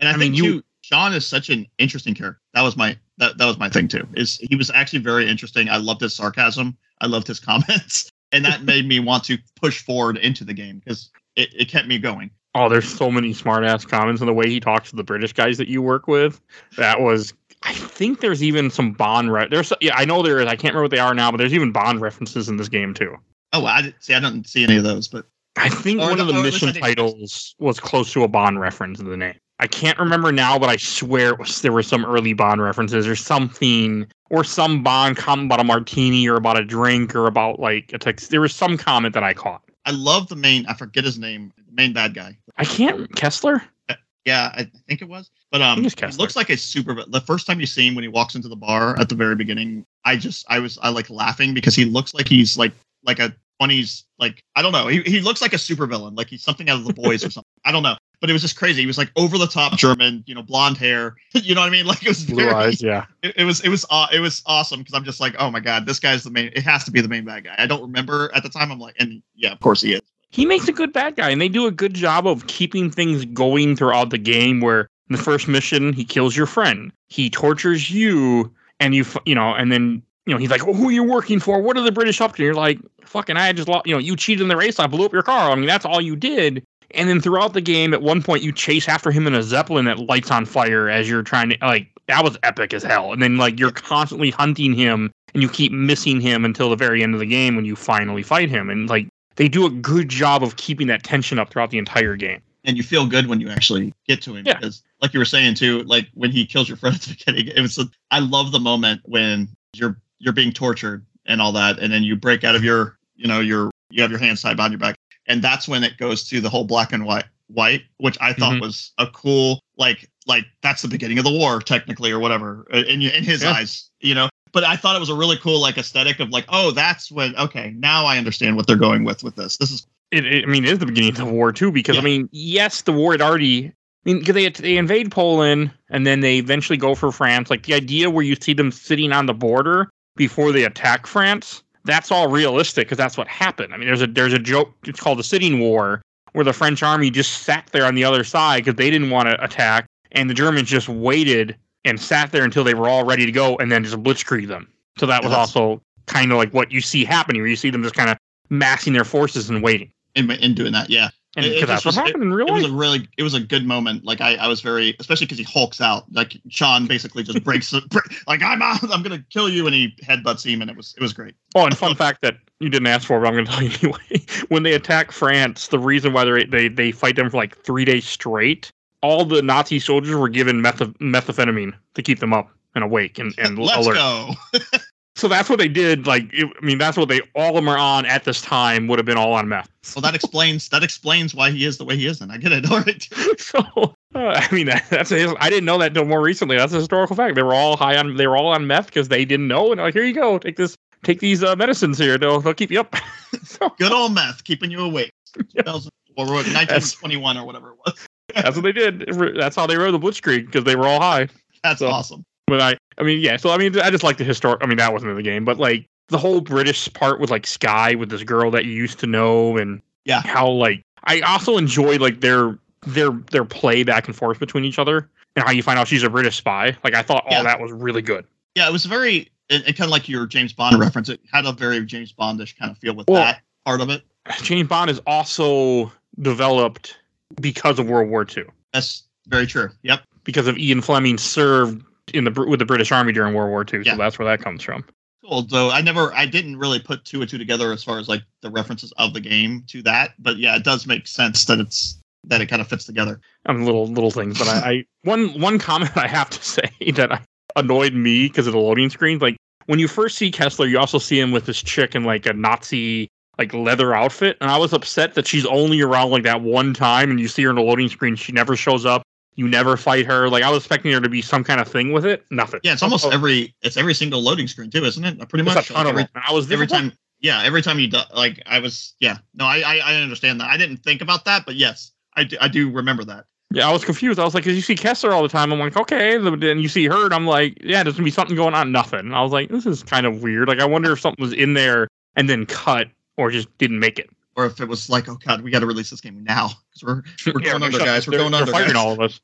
And I, I mean, think you. too, Sean is such an interesting character. That was my that, that was my thing too. Is he was actually very interesting. I loved his sarcasm. I loved his [LAUGHS] comments, and that made me want to push forward into the game because it, it kept me going. Oh, there's so many smart ass comments and the way he talks to the British guys that you work with. That was. I think there's even some Bond. Re- there's yeah, I know there is. I can't remember what they are now, but there's even Bond references in this game too. Oh, I see. I don't see any of those, but I think Or one the- of the or at least I mission titles was close to a Bond reference in the name. I can't remember now, but I swear it was there were some early Bond references or something, or some Bond comment about a martini or about a drink or about like a text. There was some comment that I caught. I love the main. I forget his name. The main bad guy. I can't Kessler. Yeah, I think it was. But um, he looks like a super. The first time you see him when he walks into the bar at the very beginning, I just I was I like laughing because he looks like he's like like a twenties like I don't know. He he looks like a super villain, like he's something out of the boys or [LAUGHS] something. I don't know. But it was just crazy. He was like over the top German, you know, blonde hair. [LAUGHS] You know what I mean? Like it was Blue eyes, yeah. [LAUGHS] It, it was it was uh, it was awesome because I'm just like, oh my god, this guy's the main. It has to be the main bad guy. I don't remember at the time. I'm like, and yeah, of course he is. He makes a good bad guy, and they do a good job of keeping things going throughout the game. Where in the first mission, he kills your friend, he tortures you, and you, f- you know, and then you know he's like, oh, "Who are you working for? What are the British up to?" You're like, "Fucking, I just, lost, you know, you cheated in the race. I blew up your car. I mean, that's all you did." And then throughout the game, at one point, you chase after him in a zeppelin that lights on fire as you're trying to like. That was epic as hell. And then like you're constantly hunting him, and you keep missing him until the very end of the game when you finally fight him. And like they do a good job of keeping that tension up throughout the entire game. and you feel good when you actually get to him Yeah. because like you were saying too like when he kills your friend at the beginning it was i love the moment when you're you're being tortured and all that and then you break out of your you know your you have your hands tied behind your back and that's when it goes to the whole black and white white which i thought Mhm. was a cool like like that's the beginning of the war technically or whatever uh, in in his Yeah. eyes you know but i thought it was a really cool like aesthetic of like oh that's when okay now i understand what they're going with with this this is It, it I mean, it is the beginning of the war too, because I mean, yes, the war had already. I mean, because they they invade Poland and then they eventually go for France. Like the idea where you see them sitting on the border before they attack France, that's all realistic because that's what happened. I mean, there's a there's a joke. It's called the Sitting War, where the French army just sat there on the other side because they didn't want to attack, and the Germans just waited and sat there until they were all ready to go, and then just blitzkrieg them. So that was also kind of like what you see happening, where you see them just kind of massing their forces and waiting. in, in doing that yeah And It- it because that's just what was- happened in real it was a really it was a good moment. Like i, I was very especially because he hulks out. Like sean basically just breaks it [LAUGHS] break, like i'm out i'm gonna kill you and he headbutts him and it was it was great. Oh, and fun fact that you didn't ask for, but I'm going to tell you [LAUGHS] anyway. When they attack France, the reason why they they they fight them for like three days straight, all the Nazi soldiers were given meth- methamphetamine to keep them up and awake and and [LAUGHS] let's alert. go So that's what they did. Like, it, I mean, that's what they all of them are on at this time would have been all on meth. well that explains that explains why he is the way he is and i get it [LAUGHS] all right [LAUGHS] so uh, I mean, that, that's a, I didn't know that until more recently. That's a historical fact. They were all high on they were all on meth because they didn't know. And like, here you go, take this, take these uh, medicines here. They'll they'll keep you up. [LAUGHS] so good old meth keeping you awake. 2000 or 1921 or whatever it was that's what they did. That's how they rode the Blitzkrieg because they were all high. that's So- awesome But I, I mean, yeah. So I mean, I just like the historic. I mean, that wasn't in the game, but like the whole British part with like Sky with this girl that you used to know and Yeah. how like I also enjoyed like their their their play back and forth between each other and how you find out she's a British spy. Like I thought all Yeah. that was really good. Yeah, it was very it, it kind of like your James Bond reference. It had a very James Bondish kind of feel with Well- that part of it. [SIGHS] James Bond is also developed because of World War II. That's very true. Yep. Because of Ian Fleming served in the with the British Army during World War II, Yeah. so that's where that comes from. Cool. Though I never, I didn't really put two and two together as far as like the references of the game to that. But yeah, it does make sense that it's that it kind of fits together. I mean, little little things, but I, I one one comment [LAUGHS] I have to say [LAUGHS] that annoyed me because of the loading screens. Like when you first see Kessler, you also see him with this chick in like a Nazi like leather outfit, and I was upset that she's only around like that one time, and you see her in the loading screen. She never shows up. You never fight her. Like I was expecting there to be some kind of thing with it. Nothing. Yeah, it's almost Oh, every it's every single loading screen too, isn't it? Pretty much. a ton Like, of every. I was every time. Yeah, every time you do, like I was. Yeah, no, I, I I understand that. I didn't think about that, but yes, I do, I do remember that. Yeah, I was confused. I was like, because you see Kessler all the time. I'm like, okay. Then you see her, and I'm like, yeah, there's gonna be something going on. Nothing. I was like, this is kind of weird. Like, I wonder if something was in there and then cut or just didn't make it. Or if it was like, oh god, we got to release this game now because we're we're Yeah, going under, shut- guys. We're they're- going they're under, firing guys. all of us.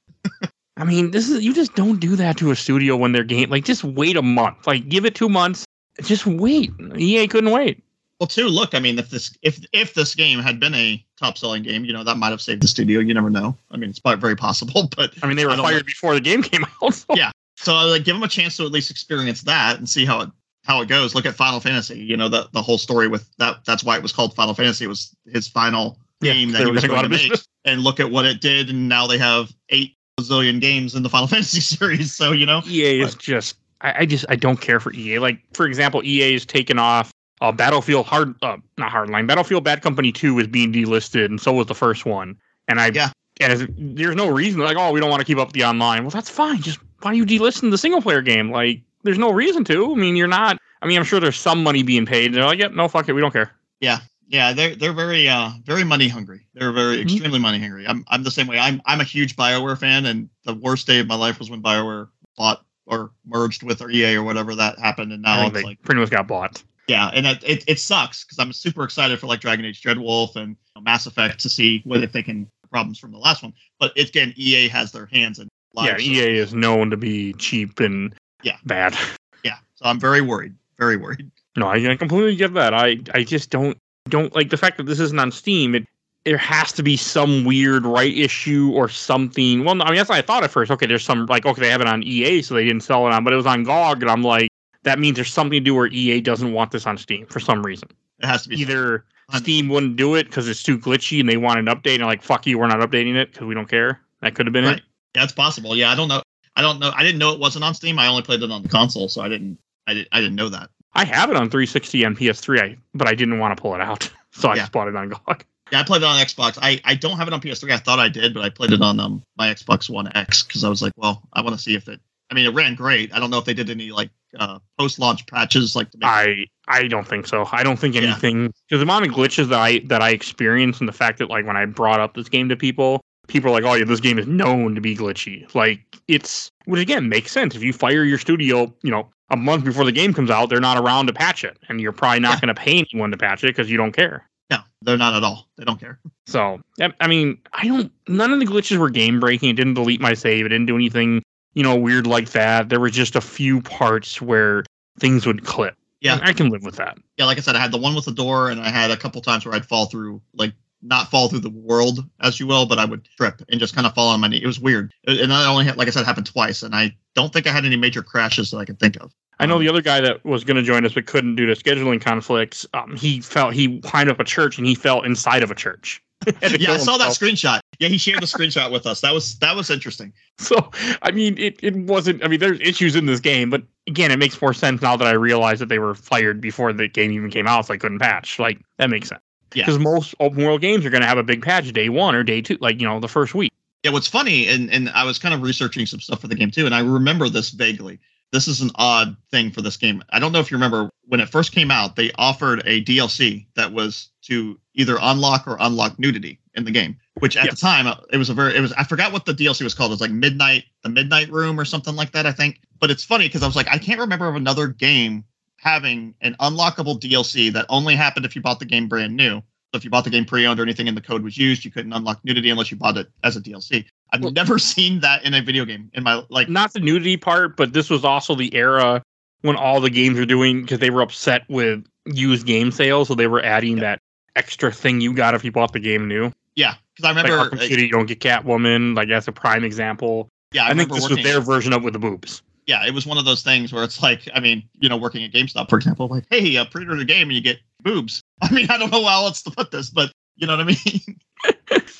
I mean, this is you just don't do that to a studio when they're game. Like, just wait a month. Like, give it two months. Just wait. EA couldn't wait. Well, too. Look, I mean, if this if if this game had been a top selling game, you know, that might have saved the studio. You never know. I mean, it's probably very possible. [LAUGHS] But I mean, they were fired know. before the game came out. So. Yeah. so like, give them a chance to at least experience that and see how it how it goes. Look at Final Fantasy. You know, the the whole story with that. That's why it was called Final Fantasy. It was his final Yeah, game that he was going to make. And look at what it did. And now they have eight bazillion games in the Final [LAUGHS] Fantasy series. So you know, EA is just I, I just I don't care for EA. Like for example, EA is taken off uh, Battlefield hard uh, not hardline Battlefield Bad Company Two is being delisted, and so was the first one. And I Yeah. and there's no reason like oh we don't want to keep up the online. Well that's fine. Just why are you delisting the single player game? Like there's no reason to. I mean you're not. I mean I'm sure there's some money being paid. They're like yep no fuck it we don't care. yeah, yeah, they're they're very uh very money hungry. They're very Mhm. extremely money hungry. I'm I'm the same way. I'm I'm a huge Bioware fan, and the worst day of my life was when Bioware bought or merged with or EA or whatever that happened, and now Oh, it's they like pretty much got bought. yeah, and it it, it sucks because I'm super excited for like Dragon Age Dreadwolf and you know, Mass Effect to see what if they can problems from the last one. But it's again, EA has their hands in. Yeah, EA is known to be cheap and Yeah. bad. yeah. So I'm very worried. Very worried. No, I, I completely get that. I I just don't don't like the fact that this isn't on Steam. It there has to be some weird right issue or something. Well, no, I mean that's what I thought at first. Okay, there's some like okay they have it on EA, so they didn't sell it on, but it was on GOG, and I'm like that means there's something to do where EA doesn't want this on Steam for some reason. It has to be Either Steam wouldn't do it because it's too glitchy and they want an update, and like fuck you, we're not updating it because we don't care. That could have been Right. it. That's possible. Yeah, I don't know. I don't know. I didn't know it wasn't on Steam. I only played it on the console, so I didn't. I didn't. I didn't know that. I have it on 360 and PS3, I, but I didn't want to pull it out, [LAUGHS] so I Yeah. just bought it on GOG. Yeah, I played it on Xbox. I, I don't have it on PS3. I thought I did, but I played it on um my Xbox One X because I was like, well, I want to see if it. I mean, it ran great. I don't know if they did any like uh, post launch patches like to make. I I don't think so. I don't think anything because the amount of glitches that I that I experienced and the fact that like when I brought up this game to people, people are like, "Oh yeah, this game is known to be glitchy." Like it's which again makes sense. If you fire your studio, you know, a month before the game comes out, they're not around to patch it, and you're probably not Yeah. going to pay anyone to patch it because you don't care. no, they're not at all. They don't care. So I- I mean, I don't. None of the glitches were game breaking. It didn't delete my save. It didn't do anything, you know, weird like that. There were just a few parts where things would clip. Yeah. I can live with that. Yeah, like I said, I had the one with the door, and I had a couple times where I'd fall through like not fall through the world as you will, but I would trip and just kind of fall on my knee. It was weird, and that only had, like I said happened twice, and I don't think I had any major crashes that I can think of. I know Um, the other guy that was going to join us but couldn't due to scheduling conflicts. Um, he felt he climbed up a church and he fell inside of a church. [LAUGHS] Yeah, I saw that screenshot. Yeah, he shared the [LAUGHS] screenshot with us. That was that was interesting. So I mean, it, it wasn't. I mean, there's issues in this game, but again, it makes more sense now that I realize that they were fired before the game even came out, so I couldn't patch. Like that makes sense. Yeah. Because most open world games are going to have a big patch day one or day two, like you know the first week. Yeah, what's funny, and and I was kind of researching some stuff for the game too, and I remember this vaguely. This is an odd thing for this game. I don't know if you remember when it first came out, they offered a DLC that was to either unlock or unlock nudity in the game. Which at Yeah. the time uh, it was a very it was I forgot what the DLC was called. It was like Midnight, the Midnight Room or something like that, I think. But it's funny because I was like, I can't remember of another game having an unlockable DLC that only happened if you bought the game brand new. So if you bought the game pre-owned or anything and the code was used, you couldn't unlock nudity unless you bought it as a DLC. I've Well- never [LAUGHS] seen that in a video game in my like. not the nudity part, but this was also the era when all the games were doing because they were upset with used game sales, so they were adding Yeah. that extra thing you got if you bought the game new. Yeah, because I Like remember. Arkham uh, City, you don't get Catwoman. Like that's a prime example. yeah, I, I, think this was their version of with the boobs. Yeah, it was one of those things where it's like, I mean, you know, working at GameStop, for example, like, hey, uh, pre-order the game and you get boobs. [LAUGHS] I mean, I don't know how else to put this, but you know what I mean? [LAUGHS]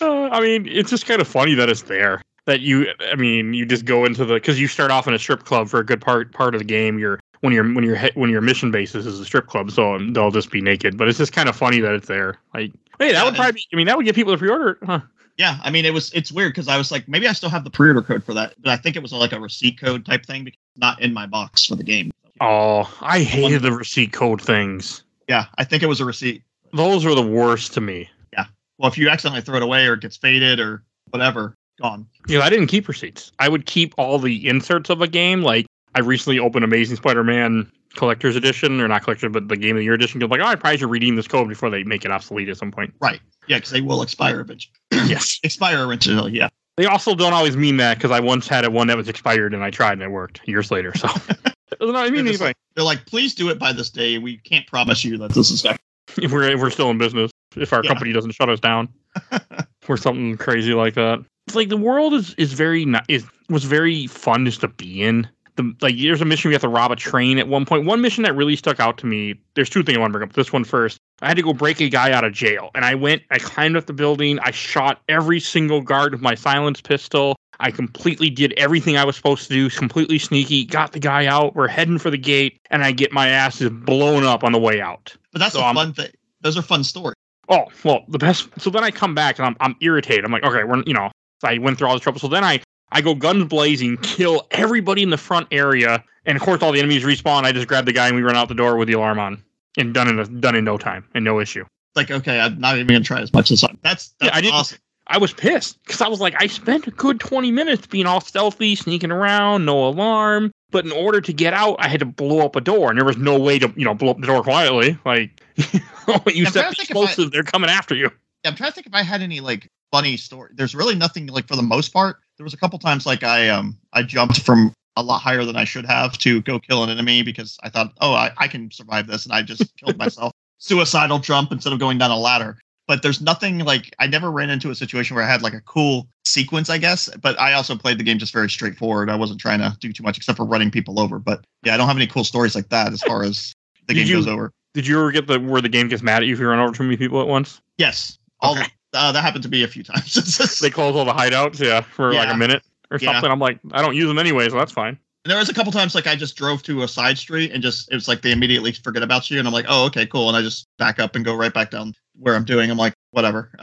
Uh, I mean, it's just kind of funny that it's there. That you, I mean, you just go into the because you start off in a strip club for a good part part of the game. You're when you're when you're when your mission basis is a strip club, so they'll just be naked. But it's just kind of funny that it's there. Like, hey, that Yeah, would probably. Be, I mean, that would get people to pre-order huh? Yeah, I mean, it was it's weird because I was like, maybe I still have the pre-order code for that, but I think it was like a receipt code type thing because it's not in my box for the game. Oh, I hated the receipt code things. Yeah, I think it was a receipt. Those were the worst to me. Yeah. Well, if you accidentally throw it away or it gets faded or whatever, gone. Know, I didn't keep receipts. I would keep all the inserts of a game. Like I recently opened Amazing Spider-Man Collector's Edition, or not Collector, but the Game of the Year Edition. Because like, oh, I probably should redeem this code before they make it obsolete at some point. Right. Yeah, because they will expire eventually. [CLEARS THROAT] yes. expire eventually. Yeah. They also don't always mean that because I once had a one that was expired and I tried and it worked years later. So [LAUGHS] it doesn't mean They're just anything. They're like, please do it by this day. We can't promise you that this is. [LAUGHS] If we're if we're still in business, if our Yeah. company doesn't shut us down, [LAUGHS] or something crazy like that. It's like the world is is very is was very fun just to be in. The, like there's a mission we have to rob a train at one point. One mission that really stuck out to me. There's two things I want to bring up. This one first. I had to go break a guy out of jail, and I went. I climbed up the building. I shot every single guard with my silenced pistol. I completely did everything I was supposed to do. Completely sneaky. Got the guy out. We're heading for the gate, and I get my ass just blown up on the way out. But that's So a fun thing. Those are fun stories. Oh well, the best. So then I come back and I'm I'm irritated. I'm like, okay, we're you know, I went through all the trouble. So then I I go guns blazing, kill everybody in the front area, and of course all the enemies respawn. I just grab the guy and we run out the door with the alarm on, and done in a, done in no time and no issue. Like, okay, I'm not even gonna try as much as I. That's Yeah, I didn't- awesome. I was pissed because I was like, I spent a good 20 minutes being all stealthy, sneaking around, no alarm. But in order to get out, I had to blow up a door, and there was no way to, you know, blow up the door quietly. Like, [LAUGHS] you I'm trying set the think I- explosive, they're coming after you. I'm trying to think if I had any like funny story. There's really nothing like for the most part. There was a couple times like I um I jumped from a lot higher than I should have to go kill an enemy because I thought, oh, I, I can survive this, and I just [LAUGHS] killed myself. Suicidal jump instead of going down a ladder. But there's nothing like I never ran into a situation where I had like a cool sequence, I guess. But I also played the game just very straightforward. I wasn't trying to do too much except for running people over. But yeah, I don't have any cool stories like that as far as the Did game you- goes over. Did you ever get the where the game gets mad at you if you run over too many people at once? Yes, all Okay. Uh, that happened to me a few times. [LAUGHS] They close all the hideouts, yeah, for like a minute or Yeah. something. I'm like, I don't use them anyway, so that's fine. And there was a couple times like I just drove to a side street and just it was like they immediately forget about you and I'm like, oh okay, cool, and I just back up and go right back down where I'm doing. I'm like, whatever. [LAUGHS]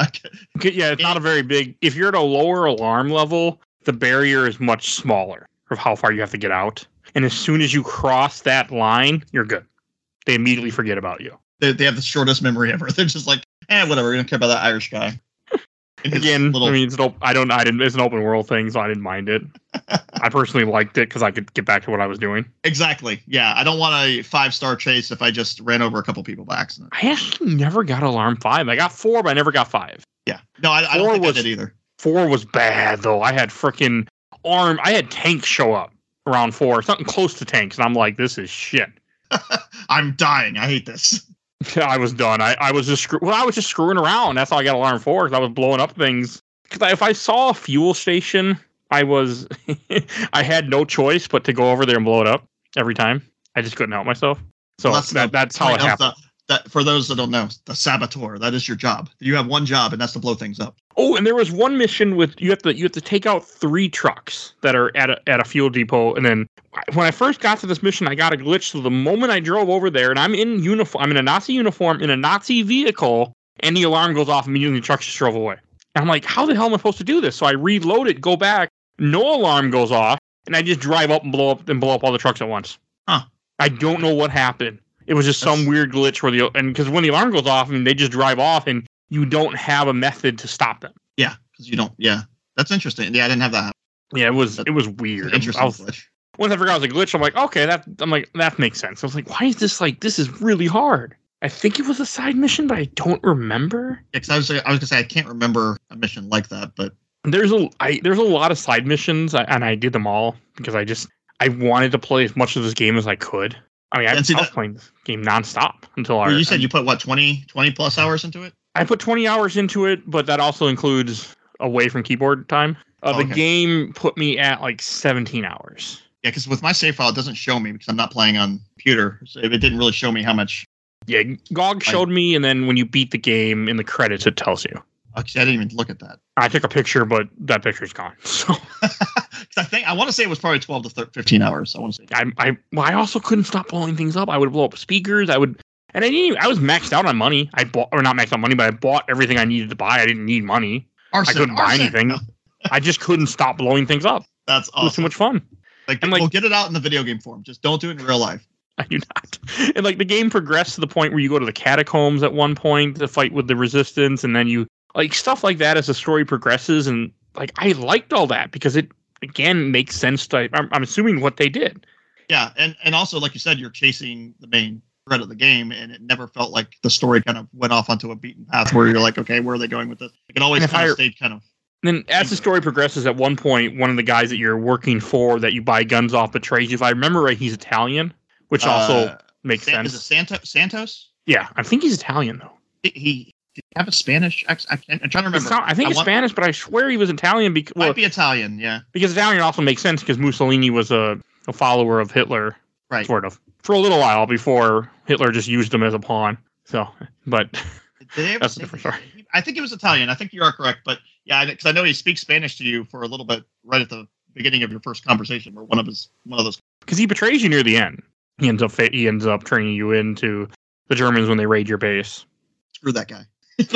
Okay, yeah, it's not a very big. If you're at a lower alarm level, the barrier is much smaller of how far you have to get out. And as soon as you cross that line, you're good. They immediately forget about you. they, they have the shortest memory ever. [LAUGHS] They're just like, eh, whatever. We don't care about that Irish guy. Again, little- I mean, it's an op- I don't, I didn't. It's an open world thing, so I didn't mind it. [LAUGHS] I personally liked it because I could get back to what I was doing. exactly. Yeah, I don't want a five star chase if I just ran over a couple people by accident. I actually never got alarm five. I got four, but I never got five. Yeah, no, I, I don't think was- I did either. Four was bad though. I had freaking arm. I had tanks show up around four, something close to tanks, and I'm like, this is shit. [LAUGHS] I'm dying. I hate this. [LAUGHS] I was done. I, I was just screw- well, I was just screwing around. That's all I got alarm for because I was blowing up things. Because if I saw a fuel station, I was [LAUGHS] I had no choice but to go over there and blow it up every time. I just couldn't help myself. So that, that's how it happened. the- that for those that don't know, the saboteur. That is your job. You have one job, and that's to blow things up. Oh, and there was one mission with you have to you have to take out three trucks that are at a, at a fuel depot, and then when I first got to this mission, I got a glitch. So the moment I drove over there, and I'm in uniform, I'm in a Nazi uniform in a Nazi vehicle, and the alarm goes off immediately. The truck just drove away. And I'm like, how the hell am I supposed to do this? So I reload it, go back, no alarm goes off, and I just drive up and blow up and blow up all the trucks at once. Huh. I don't know what happened. It was just some weird glitch where the and because when the alarm goes off, I mean, they just drive off, and you don't have a method to stop them. Yeah, because you don't. Yeah, that's interesting. Yeah, I didn't have that. Yeah, it was it was weird. Interesting I was, glitch. once I forgot it was a glitch, I'm like, okay, that I'm like that makes sense. I was like, why is this like this is really hard? I think it was a side mission, but I don't remember. Yeah, 'cause I was I was gonna say I can't remember a mission like that, but There's a I there's a lot of side missions, and I did them all because I just I wanted to play as much of this game as I could. I mean, I, I was see that- playing this game nonstop until well, our, you said you put what 20, 20 plus hours into it. I put 20 hours into it, but that also includes away from keyboard time. Uh, Oh, the okay. game put me at like 17 hours. Yeah, because with my save file, it doesn't show me because I'm not playing on computer, so it didn't really show me how much. Yeah, GOG showed me, and then when you beat the game in the credits, it tells you. Actually, I didn't even look at that. I took a picture, but that picture's gone. [LAUGHS] So [LAUGHS] I think I want to say it was probably 12 to thir 15 hours. I want to say. I, I, well, I also couldn't stop blowing things up. I would blow up speakers. I would, and I didn't. Even, I was maxed out on money. I bought, or not maxed out money, but I bought everything I needed to buy. I didn't need money. Arson, I couldn't buy anything. [LAUGHS] I just couldn't stop blowing things up. that's It was too much fun. Like, and, like- we'll get it out in the video game form. Just don't do it in real life. I do not. And like the game progressed to the point where you go to the catacombs at one point to fight with the resistance, and then you like stuff like that as the story progresses. And like I liked all that because it again makes sense. To I'm, I'm assuming what they did. Yeah, and and also like you said, you're chasing the main thread of the game, and it never felt like the story kind of went off onto a beaten path where you're like, okay, where are they going with this? It always kind I- of stayed kind of. And then as the story progresses, at one point, one of the guys that you're working for that you buy guns off betrays you. If I remember right, he's Italian, which also uh, makes San- sense. Is it Santa, Santos? yeah, I think he's Italian though. He did he have a Spanish accent? I can't, I'm trying to remember. not- I think I it's want- Spanish, but I swear he was Italian because well, Might be Italian, yeah. because Italian also makes sense because Mussolini was a, a follower of Hitler, Right. sort of, for a little while before Hitler just used him as a pawn. So, but [LAUGHS] That's a different story. I think it was Italian. I think you are correct, but yeah, because I know he speaks Spanish to you for a little bit right at the beginning of your first conversation, or one of his one of those. because he betrays you near the end, he ends up he ends up turning you into the Germans when they raid your base. Screw that guy. [LAUGHS]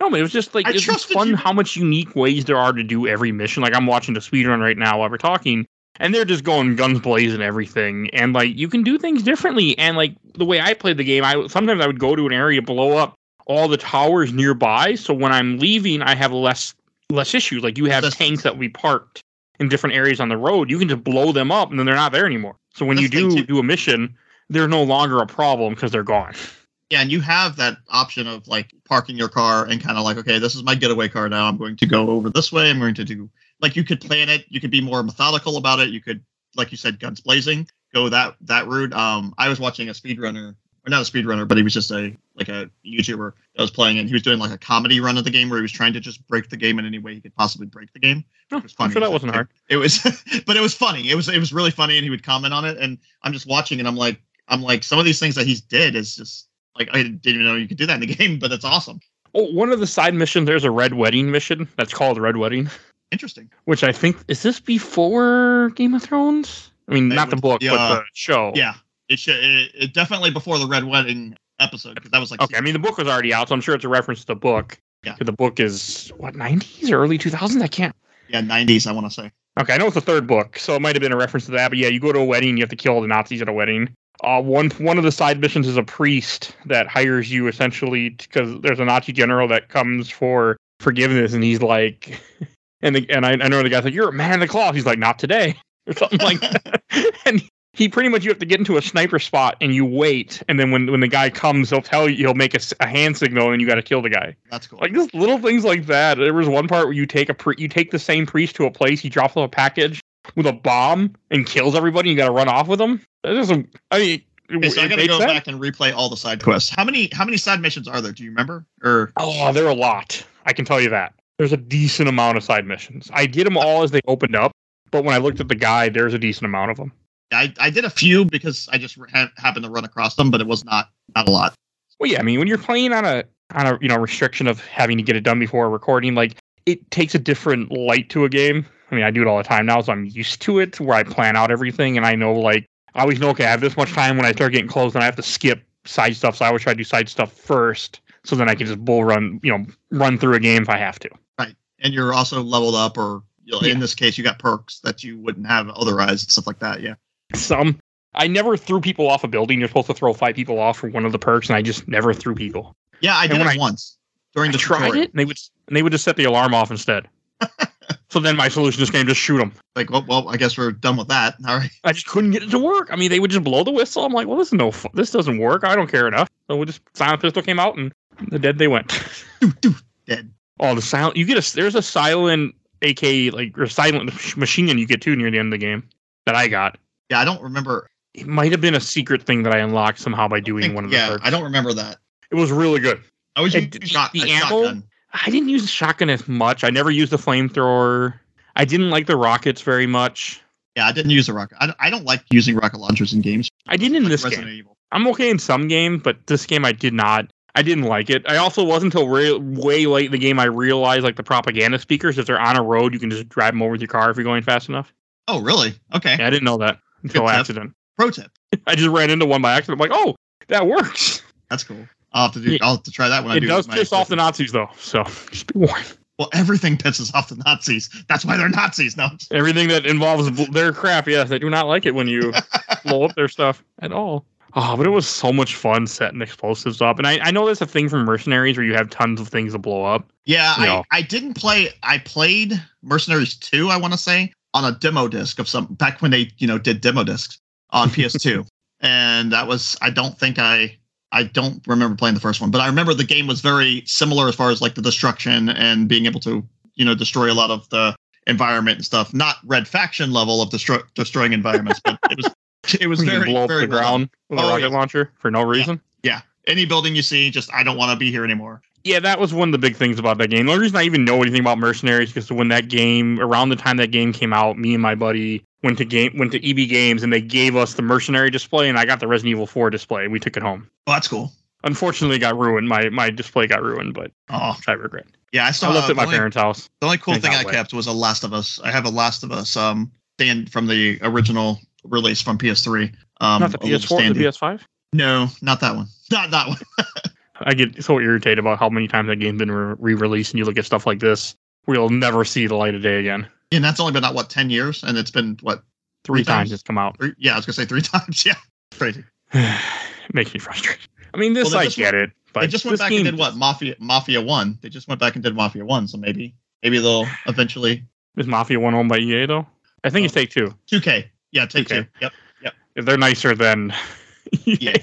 No, but it was just like I it's just fun you. how much unique ways there are to do every mission. Like I'm watching the speedrun right now while we're talking, and they're just going guns blazing everything, and like you can do things differently. And like the way I played the game, I sometimes I would go to an area, blow up all the towers nearby, so when I'm leaving, I have less less issues. Like you have That's- tanks that will be parked in different areas on the road, you can just blow them up, and then they're not there anymore. So when you That's the do do a mission, they're no longer a problem because they're gone. [LAUGHS] Yeah, and you have that option of like parking your car and kind of like, okay, this is my getaway car now. I'm going to go over this way. I'm going to do like you could plan it. You could be more methodical about it. You could, like you said, guns blazing, go that that route. Um, I was watching a speedrunner, or not a speedrunner, but he was just a like a YouTuber that was playing, and he was doing like a comedy run of the game where he was trying to just break the game in any way he could possibly break the game. Oh, It was I'm funny. sure that was- wasn't hard. It was, [LAUGHS] but it was funny. It was it was really funny, and he would comment on it, and I'm just watching, and I'm like, I'm like, some of these things that he's did is just like I didn't even know you could do that in the [LAUGHS] game, but that's awesome. Oh, one of the side missions, there's a red wedding mission that's called Red Wedding. Interesting. which I think is this before Game of Thrones? I mean, not the book, yeah. but uh, the show. Yeah, it should. It, it definitely before the Red Wedding episode because that was like Okay, I mean, the book was already out, so I'm sure it's a reference to the book. Yeah. The book is what 90s or early 2000s. I can't. yeah 90s. I want to say. Okay, I know it's the third book, so it might have been a reference to that. But yeah, you go to a wedding, you have to kill all the Nazis at a wedding. Uh, one one of the side missions is a priest that hires you essentially because there's a Nazi general that comes for forgiveness, and he's like, [LAUGHS] and the, and I, I know the guy's like, "You're a man of the cloth." He's like, "Not today," [LAUGHS] or something like that. [LAUGHS] and he pretty much you have to get into a sniper spot and you wait, and then when when the guy comes, he'll tell you he'll make a, a hand signal, and you got to kill the guy. That's cool. Like just little things like that. There was one part where you take a pri- you take the same priest to a place, he drops off a package with a bomb and kills everybody. You got to run off with them. That is a, I mean, okay, so I it gotta go sense. back and replay all the side quests. How many how many side missions are there? Do you remember? Or Oh, there are a lot. I can tell you that. There's a decent amount of side missions. I did them all as they opened up, but when I looked at the guide, there's a decent amount of them. I, I did a few because I just ha- happened to run across them, but it was not not a lot. Well, yeah, I mean, when you're playing on a on a you know restriction of having to get it done before recording, like it takes a different light to a game. I mean, I do it all the time now, so I'm used to it. Where I plan out everything, and I know like I always know, okay, I have this much time when I start getting close, and I have to skip side stuff. So I always try to do side stuff first, so then I can just bull run, you know, run through a game if I have to. Right, and you're also leveled up, or you know, Yeah. in this case, you got perks that you wouldn't have otherwise, and stuff like that. Yeah. Some I never threw people off a building. You're supposed to throw five people off for one of the perks, and I just never threw people. Yeah, I did it I- once during I the tried tutorial. it, and they would and they would just set the alarm off instead. [LAUGHS] So then my solution to this game just shoot them. Like, well, well, I guess we're done with that. All right. I just couldn't get it to work. I mean, they would just blow the whistle. I'm like, well, this is no, fu- this doesn't work. I don't care enough. So we just silent pistol came out and the dead they went. [LAUGHS] do, do, Dead. Oh, the silent. You get a there's a silent AK like or silent machine gun you get too near the end of the game that I got. Yeah, I don't remember. It might have been a secret thing that I unlocked somehow by doing think- one of the yeah. I don't remember that. It was really good. I was shot, the ammo? shotgun. I didn't use the shotgun as much. I never used the flamethrower. I didn't like the rockets very much. Yeah, I didn't use the rocket. I, I don't like using rocket launchers in games. I didn't in Like this Resident game. Evil. I'm okay in some games, but this game I did not. I didn't like it. I also wasn't until re- way late in the game I realized like the propaganda speakers, if they're on a road, you can just drive them over with your car if you're going fast enough. Oh, really? Okay. Yeah, I didn't know that until accident. Pro tip. [LAUGHS] I just ran into one by accident. I'm like, oh, that works. That's cool. I'll have to do. I'll have to try that when I do. It do. does piss off the. Nazis though, so just be warned. Well, everything pisses off the Nazis. That's why they're Nazis. No. Everything that involves their crap, yes, they do not like it when you [LAUGHS] blow up their stuff at all. Oh, but it was so much fun setting explosives up. And I, I know there's a thing from mercenaries where you have tons of things to blow up. Yeah, I. I didn't play. I played Mercenaries 2, I want to say, on a demo disc of some back when they, you know, did demo discs on PS2. [LAUGHS] and that was I don't think I I don't remember playing the first one, but I remember the game was very similar as far as like the destruction and being able to, you know, destroy a lot of the environment and stuff. Not Red Faction level of destroy, destroying environments, but it was [LAUGHS] it was very blow up very the well ground with a Oh, rocket yeah. launcher for no reason. Yeah. Any building you see, just I don't want to be here anymore. Yeah, that was one of the big things about that game. The only reason I even know anything about mercenaries because when that game, around the time that game came out, me and my buddy went to game went to EB Games and they gave us the mercenary display, and I got the Resident Evil 4 display. and We took it home. Oh, that's cool. Unfortunately, it got ruined. My my display got ruined, but Oh, I regret. yeah, I I still left have it at my only- parents' house. The only cool thing I wet. kept was a Last of Us. I have a Last of Us um stand from the original release from PS3. Um, Not the PS4, the. PS5. No, not that one. [LAUGHS] Not that one. [LAUGHS] I get so irritated about how many times that game's been re- re-released, and you look at stuff like this, we'll never see the light of day again. and that's only been out what ten years, and it's been what? Three, Three times times? it's come out. Three, yeah, I was gonna say three [LAUGHS] times. Yeah, crazy. [SIGHS] makes me frustrated. I mean, this well, I get it, but they just went back game and did what? Mafia Mafia One. They just went back and did Mafia One. So maybe maybe they'll [SIGHS] eventually is Mafia One owned by EA though. I think it's oh. Take Two. two K. Yeah, take 2K. two. Yep. If they're nicer than [LAUGHS] Yeah.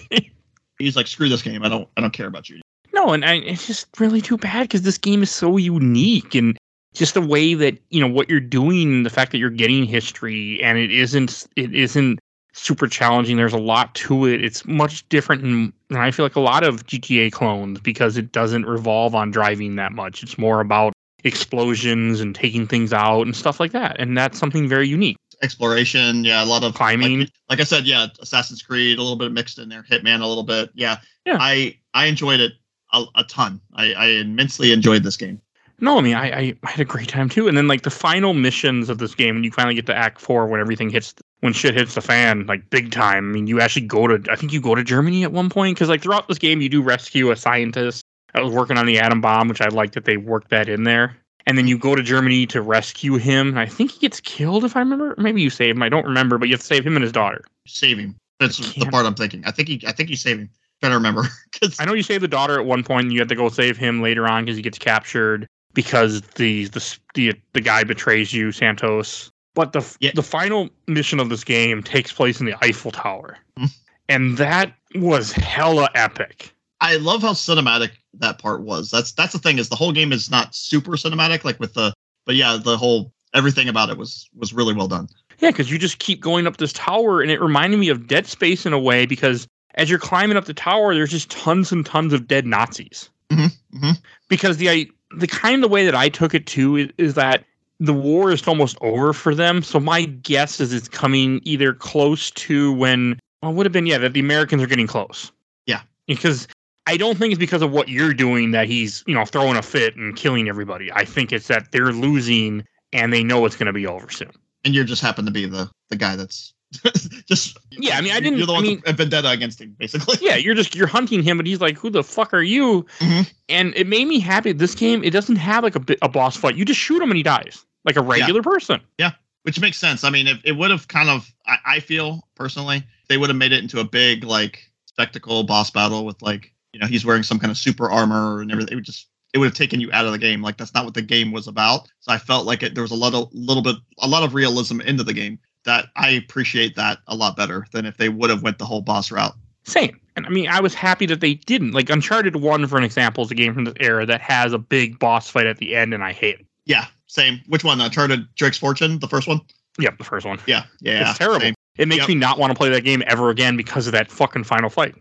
He's like, screw this game. I don't I don't care about you. No, and I, it's just really too bad because this game is so unique and just the way that you know what you're doing, the fact that you're getting history and it isn't it isn't super challenging. There's a lot to it. It's much different, than I feel like a lot of GTA clones because it doesn't revolve on driving that much. It's more about explosions and taking things out and stuff like that, and that's something very unique. Exploration. Yeah, a lot of Climbing. Like, like I said, yeah, Assassin's Creed, a little bit mixed in there. Hitman, a little bit. Yeah, Yeah. I I enjoyed it a, a ton. I, I immensely enjoyed this game. No, I mean I, I I had a great time too. And then like the final missions of this game, when you finally get to Act Four, when everything hits, when shit hits the fan, like big time. I mean, you actually go to, I think you go to Germany at one point because like throughout this game, you do rescue a scientist that was working on the atom bomb, which I like that they worked that in there. And then you go to Germany to rescue him. And I think he gets killed, if I remember. Maybe you save him. I don't remember, but you have to save him and his daughter. Save him. That's the part I'm thinking. I think he I think you save him. To remember [LAUGHS] because I know you save the daughter at one point, and you have to go save him later on because he gets captured because the the the, the guy betrays you, Santos. But the Yeah. the final mission of this game takes place in the Eiffel Tower, Hmm. and that was hella epic. I love how cinematic that part was. That's that's the thing is the whole game is not super cinematic like with the but yeah the whole everything about it was was really well done. Yeah, because you just keep going up this tower, and it reminded me of Dead Space in a way because as you're climbing up the tower, there's just tons and tons of dead Nazis. Mhm, mhm. Because the I, the kind of way that I took it too is, is that the war is almost over for them. So my guess is it's coming either close to when well, it would have been yeah that the Americans are getting close. Yeah. because I don't think it's because of what you're doing that he's you know throwing a fit and killing everybody. I think it's that they're losing and they know it's going to be over soon. And you just happen to be the the guy that's [LAUGHS] just Yeah, I mean, I didn't- You're the I one mean- with vendetta against him, basically. yeah, you're just you're hunting him, but he's like, "Who the fuck are you?" Mhm. And it made me happy. This game, it doesn't have like a a boss fight. You just shoot him and he dies like a regular person. Yeah, which makes sense. I mean, if it would have kind of, I, I feel personally, they would have made it into a big like spectacle boss battle with like, you know, he's wearing some kind of super armor and everything. It would just, it would have taken you out of the game. Like that's not what the game was about. So I felt like it, there was a lot of little bit a lot of realism into the game that I appreciate that a lot better than if they would have went the whole boss route. Same. And I mean, I was happy that they didn't. Like Uncharted One, for an example, is a game from this era that has a big boss fight at the end, and I hate it. Yeah, same. Which one? Uncharted Drake's Fortune, the first one. Yep, the first one. Yeah, yeah, it's terrible. same. It makes Yep. me not want to play that game ever again because of that fucking final fight.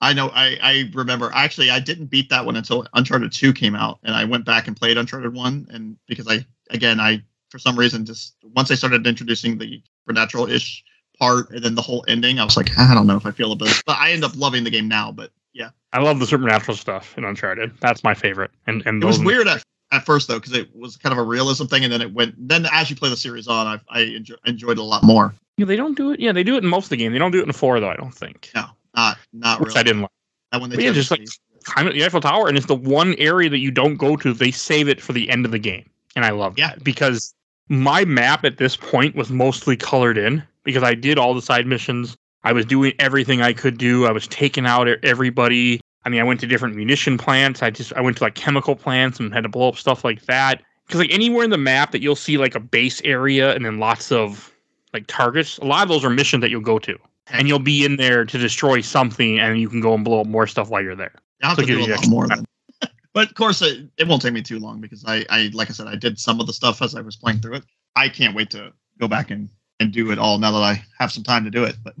I know. I I remember. Actually, I didn't beat that one until Uncharted Two came out, and I went back and played Uncharted One, and because I again I for some reason just once I started introducing the supernatural ish part and then the whole ending, I was like, ah, I don't know if I feel about bit. But I end up loving the game now. But yeah, I love the supernatural stuff in Uncharted. That's my favorite. And and it was weird at, at first though because it was kind of a realism thing, and then it went. Then as you play the series on, I I enjoy, enjoyed it a lot more. Yeah, they don't do it. Yeah, they do it in most of the game. They don't do it in four though. I don't think. No, not not Which really. I didn't like. That one they yeah, just like climb the Eiffel Tower, and it's the one area that you don't go to. They save it for the end of the game, and I love Yeah. that because my map at this point was mostly colored in because I did all the side missions. I was doing everything I could do. I was taking out everybody. I mean, I went to different munition plants. I just I went to like chemical plants and had to blow up stuff like that. Because like anywhere in the map that you'll see like a base area and then lots of like targets, a lot of those are missions that you'll go to, and you'll be in there to destroy something, and you can go and blow up more stuff while you're there. I'll have So to do a lot more then. [LAUGHS] but of course, it, it won't take me too long because I, I, like I said, I did some of the stuff as I was playing through it. I can't wait to go back and, and do it all now that I have some time to do it. But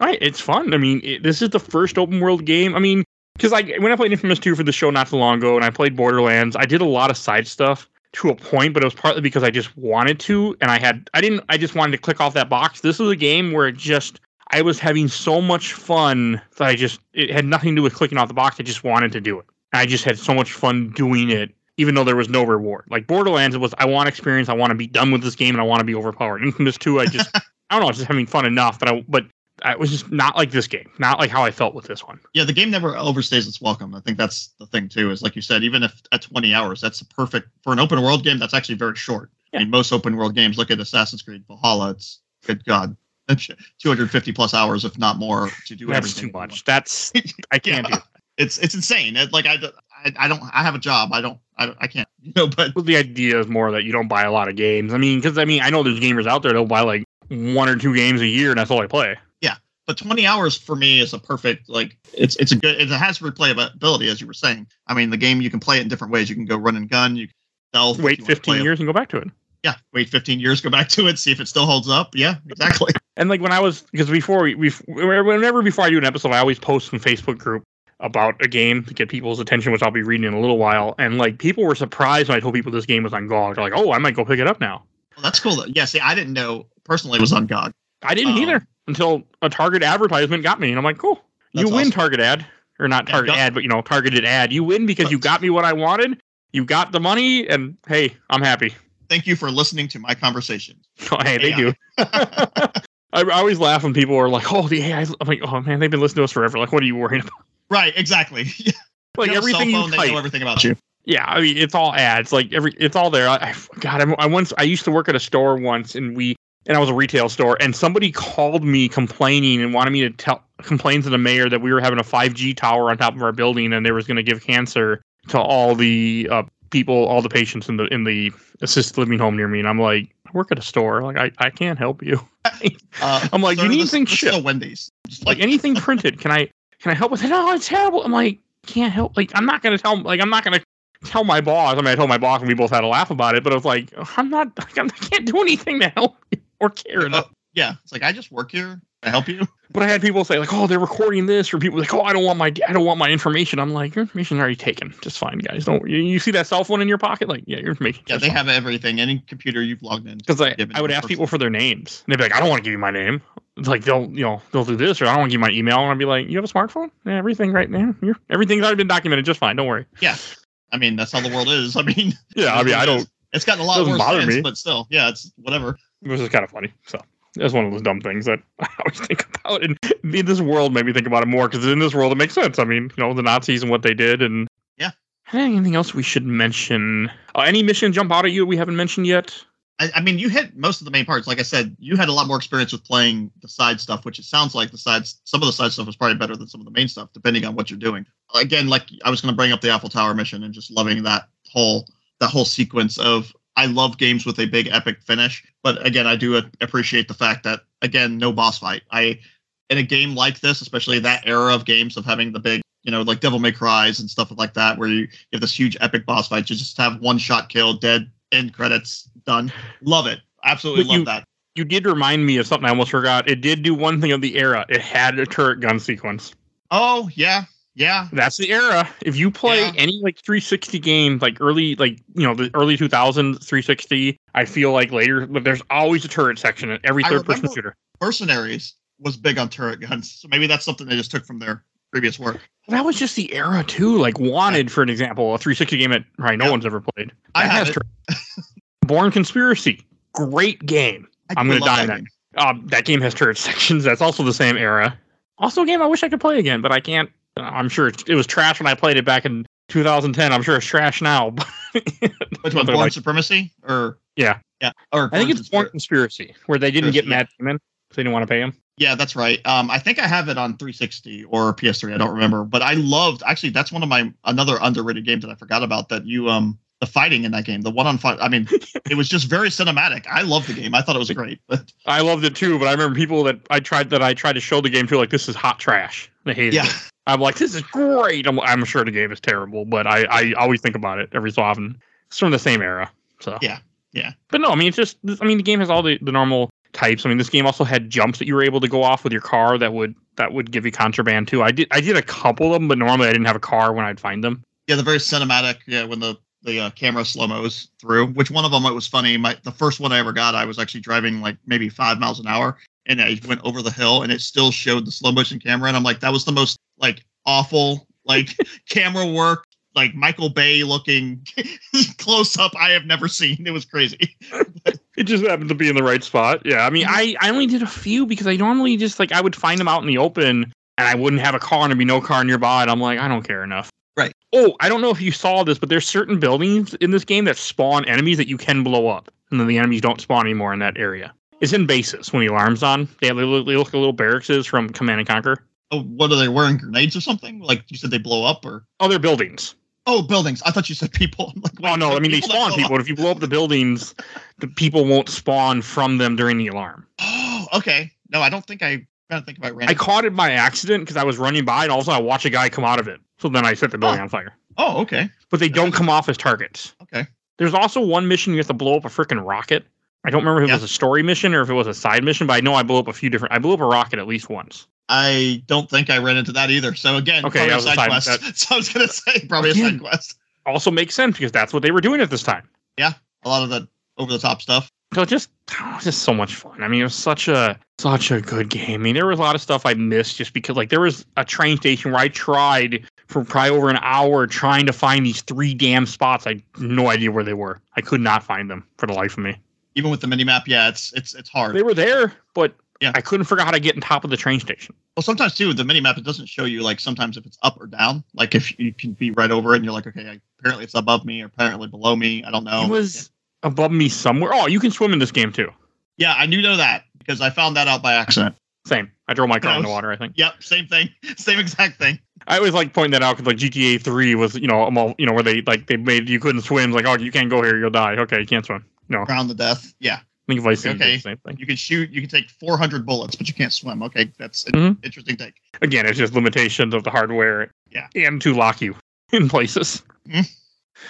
Right, it's fun. I mean, it, this is the first open world game. I mean, because like when I played Infamous 2 for the show not too long ago, and I played Borderlands, I did a lot of side stuff to a point, but it was partly because I just wanted to, and I had I didn't I just wanted to click off that box. This was a game where it just I was having so much fun that I just it had nothing to do with clicking off the box. I just wanted to do it. I just had so much fun doing it, even though there was no reward. Like Borderlands, it was I want experience, I want to be done with this game, and I want to be overpowered. Infamous 2, I just [LAUGHS] I don't know, I was just having fun enough that I but I was just not like this game, not like how I felt with this one. yeah, the game never overstays its welcome. I think that's the thing too. Is like you said, even if at 20 hours, that's a perfect for an open world game. That's actually very short. I mean, most open world games. Look at Assassin's Creed Valhalla. It's good God, [LAUGHS] 250 plus hours, if not more, to do That's everything. too much. That's [LAUGHS] I can't do. Yeah. It's it's insane. It, like I, I I don't I have a job. I don't I, I can't [LAUGHS] you know. But Well, the idea is more that you don't buy a lot of games. I mean, because I mean, I know there's gamers out there that'll buy like one or two games a year, and that's all they play. Yeah, but 20 hours for me is a perfect like it's it's a good it has replayability as you were saying i mean the game you can play it in different ways you can go run and gun you can Wait you 15 play- years and go back to it. Yeah wait 15 years go back to it see if it still holds up yeah exactly [LAUGHS] And like when I was, because before we, we, whenever before I do an episode, I always post in Facebook group about a game to get people's attention, which I'll be reading in a little while. And like people were surprised when I told people this game was on GOG. They're like, oh, I might go pick it up now. well, that's cool though. yeah see i didn't know personally it was on gog I didn't Um, either until a Target advertisement got me, and I'm like, cool, you win awesome. Target ad or not Target go- ad, but you know targeted ad. You win because you got me what I wanted. You got the money, and hey, I'm happy. Thank you for listening to my conversation [LAUGHS] Oh, hey, thank AI. you. [LAUGHS] I, I always laugh when people are like, "Oh, the AI." I'm like, "Oh man, they've been listening to us forever." Like, what are you worrying about? right exactly [LAUGHS] Like You have a cell everything you phone, they know everything about you Yeah, I mean, it's all ads. Like every, it's all there. I, I God, I, I once I used to work at a store once, and we and I was a retail store, and somebody called me complaining and wanted me to tell complain to the mayor that we were having a 5G tower on top of our building, and they was going to give cancer to all the uh, people, all the patients in the in the assisted living home near me. And I'm like, I work at a store. Like, I, I can't help you. [LAUGHS] uh, I'm like, you need this- things this is shipped. wendy's just like anything [LAUGHS] printed can i can i help with it no it's terrible i'm like can't help like i'm not gonna tell like i'm not gonna tell my boss i mean i told my boss and we both had a laugh about it but i was like i'm not [LAUGHS] like, I'm, i can't do anything to help you or care enough yeah it's like i just work here to help you? But i had people say like oh they're recording this or people like oh i don't want my i don't want my information. I'm like your information's already taken. Just fine guys. Don't you, you see that cell phone in your pocket? Like yeah your information yeah they have everything. Any computer you've logged in because I, I would ask people for their names. And they'd be like i don't want to give you my name. It's like they'll you know they'll do this or i don't want to give my email. And i'd be like you have a smartphone? Yeah, everything right now. You're, everything's already been documented just fine. Don't worry. Yeah, I mean, that's how the world is. [LAUGHS] I mean, yeah i mean i don't It's gotten a lot worse since, me. but still, yeah, it's whatever. it was just kind of funny so that's one of those dumb things that [LAUGHS] i always think about and in this world made me think about it more because in this world it makes sense i mean you know the nazis and what they did and Yeah. anything else we should mention uh, any mission jump out at you we haven't mentioned yet I, I mean, you hit most of the main parts. Like I said, you had a lot more experience with playing the side stuff, which it sounds like the sides, some of the side stuff was probably better than some of the main stuff, depending on what you're doing. Again, like I was going to bring up the Eiffel Tower mission and just loving that whole that whole sequence of. I love games with a big epic finish, but again, I do appreciate the fact that again, no boss fight. I in a game like this, especially that era of games of having the big you know, like Devil May Cries and stuff like that, where you, you have this huge epic boss fight. You just have one shot kill, dead, end credits, done. Love it. Absolutely But love you- that. You did remind me of something I almost forgot. It did do one thing of the era. It had a turret gun sequence. Oh yeah, yeah. That's the era. If you play Yeah. any like 360 game, like early, like you know, the early 2000s 360, I feel like later, but there's always a turret section in every third person shooter. Mercenaries was big on turret guns, so maybe that's something they just took from their previous work. That was just the era too. Like Wanted, for an example, a 360 game that probably no Yeah. one's ever played. I have has it. Bourne Conspiracy, great game. I I'm gonna die in that that. game. Um, that game has turret [LAUGHS] sections. That's also the same era. Also, a game I wish I could play again, but I can't. I'm sure it, it was trash when I played it back in 2010. I'm sure it's trash now. [LAUGHS] but- Which one? Bourne like, Supremacy or Yeah. yeah, or I think Bourne it's Bourne Conspiracy. Conspiracy, where they didn't get Conspiracy, Matt Damon because they didn't want to pay him. Yeah, that's right. Um, I think I have it on 360 or PS3. I don't remember, but I loved. Actually, that's one of my another underrated game that I forgot about. That you um the fighting in that game, the one on fight. I mean, [LAUGHS] it was just very cinematic. I loved the game. I thought it was great. But I loved it too, but I remember people that I tried that I tried to show the game to, like this is hot trash. They hated yeah, it. I'm like, this is great. I'm, I'm sure the game is terrible, but I, I always think about it every so often. It's from the same era, so Yeah, yeah. But no, I mean, it's just. I mean, the game has all the, the normal types. I mean, this game also had jumps that you were able to go off with your car that would that would give you contraband too. I did I did a couple of them, but normally I didn't have a car when I'd find them. yeah. The very cinematic. Yeah, when the the uh, camera slow mos through. Which one of them? It was funny. My the first one I ever got, I was actually driving like maybe five miles an hour, and I went over the hill, and it still showed the slow motion camera, and I'm like, that was the most like awful like [LAUGHS] camera work. Like Michael Bay looking [LAUGHS] close up, I have never seen. It was crazy. [LAUGHS] It just happened to be in the right spot. Yeah, I mean, I I only did a few because I normally just like I would find them out in the open, and I wouldn't have a car and there'd be no car nearby, and I'm like, I don't care enough. Right. Oh, I don't know if you saw this, but there's certain buildings in this game that spawn enemies that you can blow up, and then the enemies don't spawn anymore in that area. It's in bases when the alarm's on. They, have, they, look, they look like little barracks from Command and Conquer. Oh, what are they wearing? Grenades or something? Like you said, they blow up or Oh, they're buildings. oh, buildings. I thought you said people. [LAUGHS] I'm like, Oh no, I mean they spawn people. If you blow up the buildings, the people won't spawn from them during the alarm. Oh, okay. No, I don't think I. Trying think if I ran. I caught it by accident because I was running by, and all of a sudden I watch a guy come out of it. So then I set the building Oh. on fire. oh, okay, But they don't come off as targets. okay. There's also one mission you have to blow up a freaking rocket. I don't remember if it was a story mission or if it was a side mission, but I know I blew up a few different. I blew up a rocket at least once. I don't think I ran into that either. So again, Okay, probably a side quest. that- [LAUGHS] so I was gonna say probably a side quest. Also makes sense because that's what they were doing at this time. Yeah, a lot of the over the top stuff. So just, [SIGHS] oh, just so much fun. I mean, it was such a such a good game. I mean, there was a lot of stuff I missed just because, like, there was a train station where I tried for probably over an hour trying to find these three damn spots. I had no idea where they were. I could not find them for the life of me. Even with the mini map, yeah, it's it's it's hard. They were there, but Yeah. I couldn't figure out how to get on top of the train station. Well, sometimes too, the mini map it doesn't show you like sometimes if it's up or down. Like if you can be right over it and you're like, okay, apparently it's above me or apparently below me. I don't know. it was above me somewhere. Oh, you can swim in this game too. Yeah, I knew know that because I found that out by accident. Same. I drove my car in the water. I think. Yep, same thing, [LAUGHS] same exact thing. I always like pointing that out because like GTA Three was, you know, I'm all you know, where they like they made you couldn't swim. Like, oh, you can't go here, you'll die. Okay, you can't swim. No, Drown to death. Yeah, I think Vice Okay. same thing. you can shoot. You can take 400 bullets, but you can't swim. Okay, that's an Mhm. interesting take. Again, it's just limitations of the hardware. Yeah. And to lock you [LAUGHS] in places. Mhm.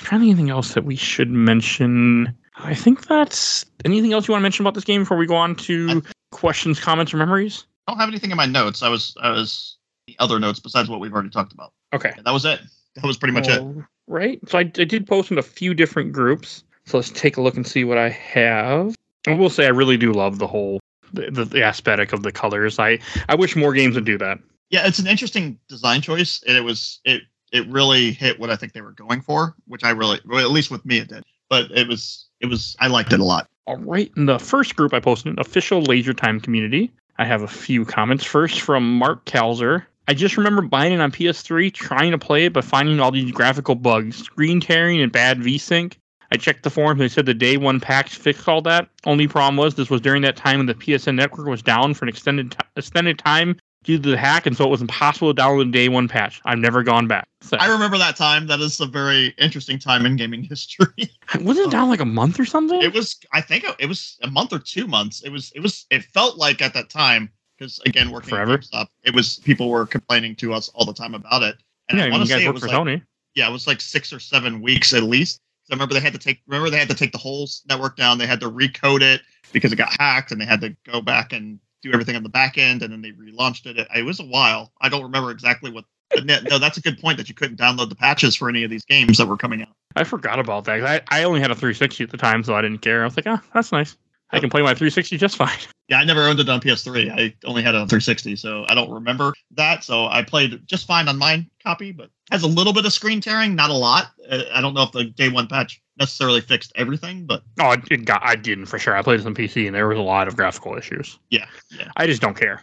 Trying to anything else that we should mention. I think that's anything else you want to mention about this game before we go on to questions, comments, or memories. I don't have anything in my notes. I was I was the other notes besides what we've already talked about. Okay. Yeah, that was it. That was pretty much it. Right. So I, I did post in a few different groups. So let's take a look and see what I have. I will say I really do love the whole the, the, the aesthetic of the colors. I I wish more games would do that. Yeah, it's an interesting design choice, and it was it it really hit what I think they were going for, which I really, well, at least with me, it did. But it was it was I liked it a lot. All right. In the first group I posted, official Laser Time community, I have a few comments. First from Mark Kalzer. I just remember buying it on PS3, trying to play it, but finding all these graphical bugs, screen tearing, and bad VSync. I checked the forums. They said the day one patch fixed all that. Only problem was this was during that time when the PSN network was down for an extended t- extended time due to the hack, and so it was impossible to download the day one patch. I've never gone back. So, I remember that time. That is a very interesting time in gaming history. [LAUGHS] wasn't it um, down like a month or something? it was, I think, it was a month or two months. It was, it was, it felt like at that time because again, working Forever. GameStop, it was people were complaining to us all the time about it. And yeah, I want you to say it was for like, Sony. yeah, it was like six or seven weeks at least. I remember they had to take, remember they had to take the whole network down. They had to recode it because it got hacked, and they had to go back and do everything on the back end, and then they relaunched it. It, it was a while. I don't remember exactly what. No, that's a good point that you couldn't download the patches for any of these games that were coming out. I forgot about that. I, I only had a 360 at the time, so I didn't care. I was like, ah, that's nice. I can play my 360 just fine. [LAUGHS] Yeah, I never owned it on PS3. I only had it on 360, so I don't remember that. So I played just fine on mine copy, but has a little bit of screen tearing, not a lot. Uh, I don't know if the day one patch necessarily fixed everything, but Oh, it, it got. I didn't for sure. I played this on PC, and there was a lot of graphical issues. yeah, yeah. I just don't care.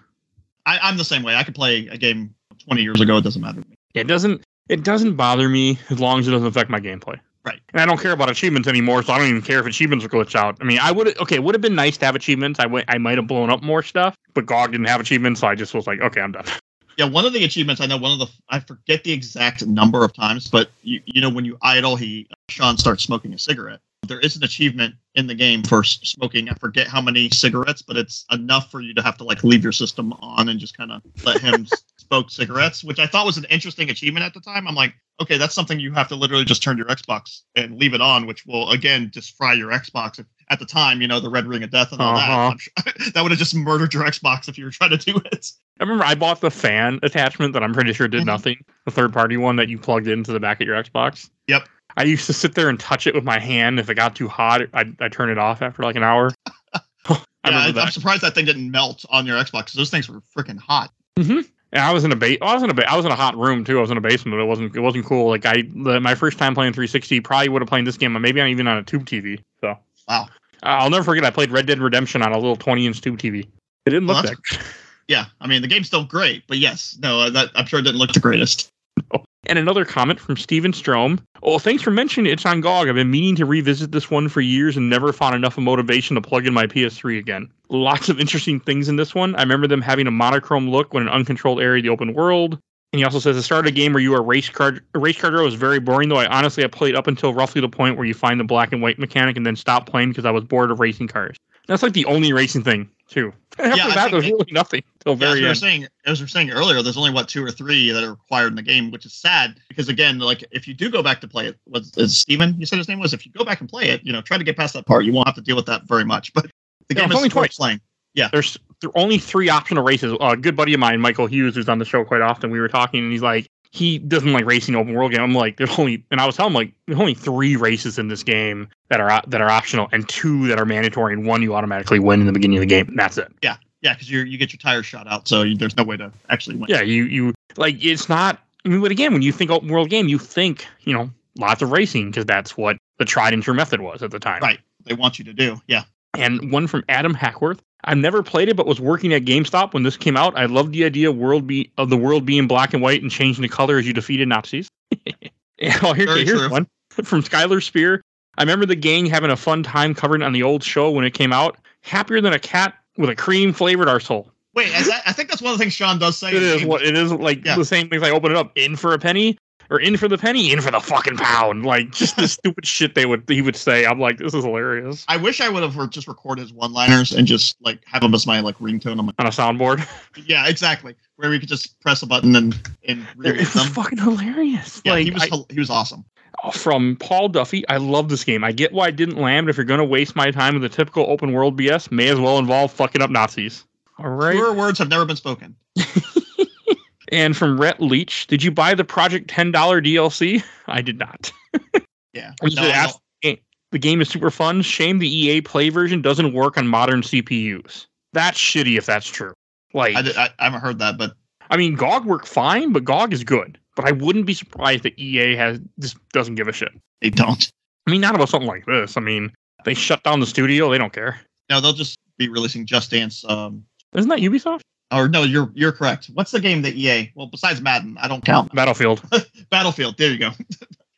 I, I'm the same way. I could play a game 20 years ago. It doesn't matter to me. It doesn't. It doesn't bother me as long as it doesn't affect my gameplay. Right. And I don't care about achievements anymore, so I don't even care if achievements are glitched out. I mean, I would. Okay, it would have been nice to have achievements. I went. I might have blown up more stuff, but GOG didn't have achievements, so I just was like, okay, I'm done. [LAUGHS] Yeah, one of the achievements I know. One of the I forget the exact number of times, but you you know when you idle, he Sean starts smoking a cigarette. There is an achievement in the game for smoking. I forget how many cigarettes, but it's enough for you to have to like leave your system on and just kind of let him [LAUGHS] s- smoke cigarettes, which I thought was an interesting achievement at the time. I'm like, okay, that's something you have to literally just turn your Xbox and leave it on, which will again just fry your Xbox. At the time, you know, the red ring of death and all Uh-huh. that. Sure, [LAUGHS] that would have just murdered your Xbox if you were trying to do it. I remember I bought the fan attachment that I'm pretty sure did Mhm. nothing. The third party one that you plugged into the back of your Xbox. Yep. I used to sit there and touch it with my hand. If it got too hot, I'd, I'd turn it off after like an hour. [LAUGHS] Yeah, I I'm surprised that thing didn't melt on your Xbox. those things were freaking hot. And I was in a ba- I was in a ba- I was in a hot room too. I was in a basement. But it wasn't it wasn't cool. Like I the, my first time playing 360 probably would have played this game. uh, Maybe not even on a tube TV. So Wow. Uh, I'll never forget. I played Red Dead Redemption on a little 20 inch tube TV. It didn't look Well, that. [LAUGHS] Yeah, I mean the game's still great, but yes, no, that, I'm sure it didn't look the greatest. And another comment from Steven Strom. Oh, thanks for mentioning it's on GOG. I've been meaning to revisit this one for years and never found enough of motivation to plug in my PS3 again. Lots of interesting things in this one. I remember them having a monochrome look when an uncontrolled area of the open world. And he also says the start of a game where you are race car race car driver was very boring though. I honestly I played up until roughly the point where you find the black and white mechanic and then stopped playing because I was bored of racing cars. That's like the only racing thing too. After I that, there's really nothing till Yeah, as we were end. saying, as we were saying earlier, there's only what two or three that are required in the game, which is sad because again, like if you do go back to play it, was is Steven, you said his name was. If you go back and play it, you know, try to get past that part. You won't have to deal with that very much. But the Yeah, game is only twice. playing. there's there are only three optional races. A good buddy of mine, Michael Hughes, who's on the show quite often, we were talking, and he's like, he doesn't like racing open world game. I'm like, there's only, and I was telling him like, there's only three races in this game that are that are optional, and two that are mandatory, and one you automatically win in the beginning of the game. And that's it. Yeah, yeah, because you you get your tires shot out, so you, there's no way to actually win. Yeah, you you like it's not. I mean, but again, when you think open world game, you think you know lots of racing because that's what the tried and true method was at the time. Right. They want you to do. Yeah. and one from Adam Hackworth. I've never played it, but was working at GameStop when this came out. I loved the idea of world be of the world being black and white and changing the color as you defeated Nazis. [LAUGHS] Oh, here, Very here's true. one [LAUGHS] from Skylar Spear. I remember the gang having a fun time covering on the old show when it came out. Happier than a cat with a cream flavored arsehole. Wait, is that, I think that's one of the things Sean does say. It is what it is like Yeah. the same things I open it up in for a penny or in for the penny, in for the fucking pound. Like just the [LAUGHS] stupid shit they would he would say. I'm like, this is hilarious. I wish I would have just recorded his one-liners and just like have them as my like ringtone. I'm like, On a soundboard. [LAUGHS] yeah, exactly. Where we could just press a button and and It read was them. fucking hilarious. Yeah, like he was I- he was awesome. Oh, from Paul Duffy. I love this game. I get why it didn't land, but if you're going to waste my time with the typical open world BS, may as well involve fucking up Nazis. All right. Truer words have never been spoken. [LAUGHS] And from Rhett Leach, did you buy the Project $10 DLC? [LAUGHS] I did not. [LAUGHS] Yeah. No, ask- The game is super fun. Shame the EA Play version doesn't work on modern CPUs. That's shitty if that's true. Like, I, did, I, I haven't heard that, but I mean, GOG worked fine, but GOG is good. But I wouldn't be surprised that EA has just doesn't give a shit. they don't. I mean, not about something like this. I mean, they shut down the studio. They don't care. No, they'll just be releasing Just Dance. Um, Isn't that Ubisoft? Or no, you're you're correct. What's the game that EA? Well, besides Madden, I don't count. Battlefield. [LAUGHS] Battlefield. There you go.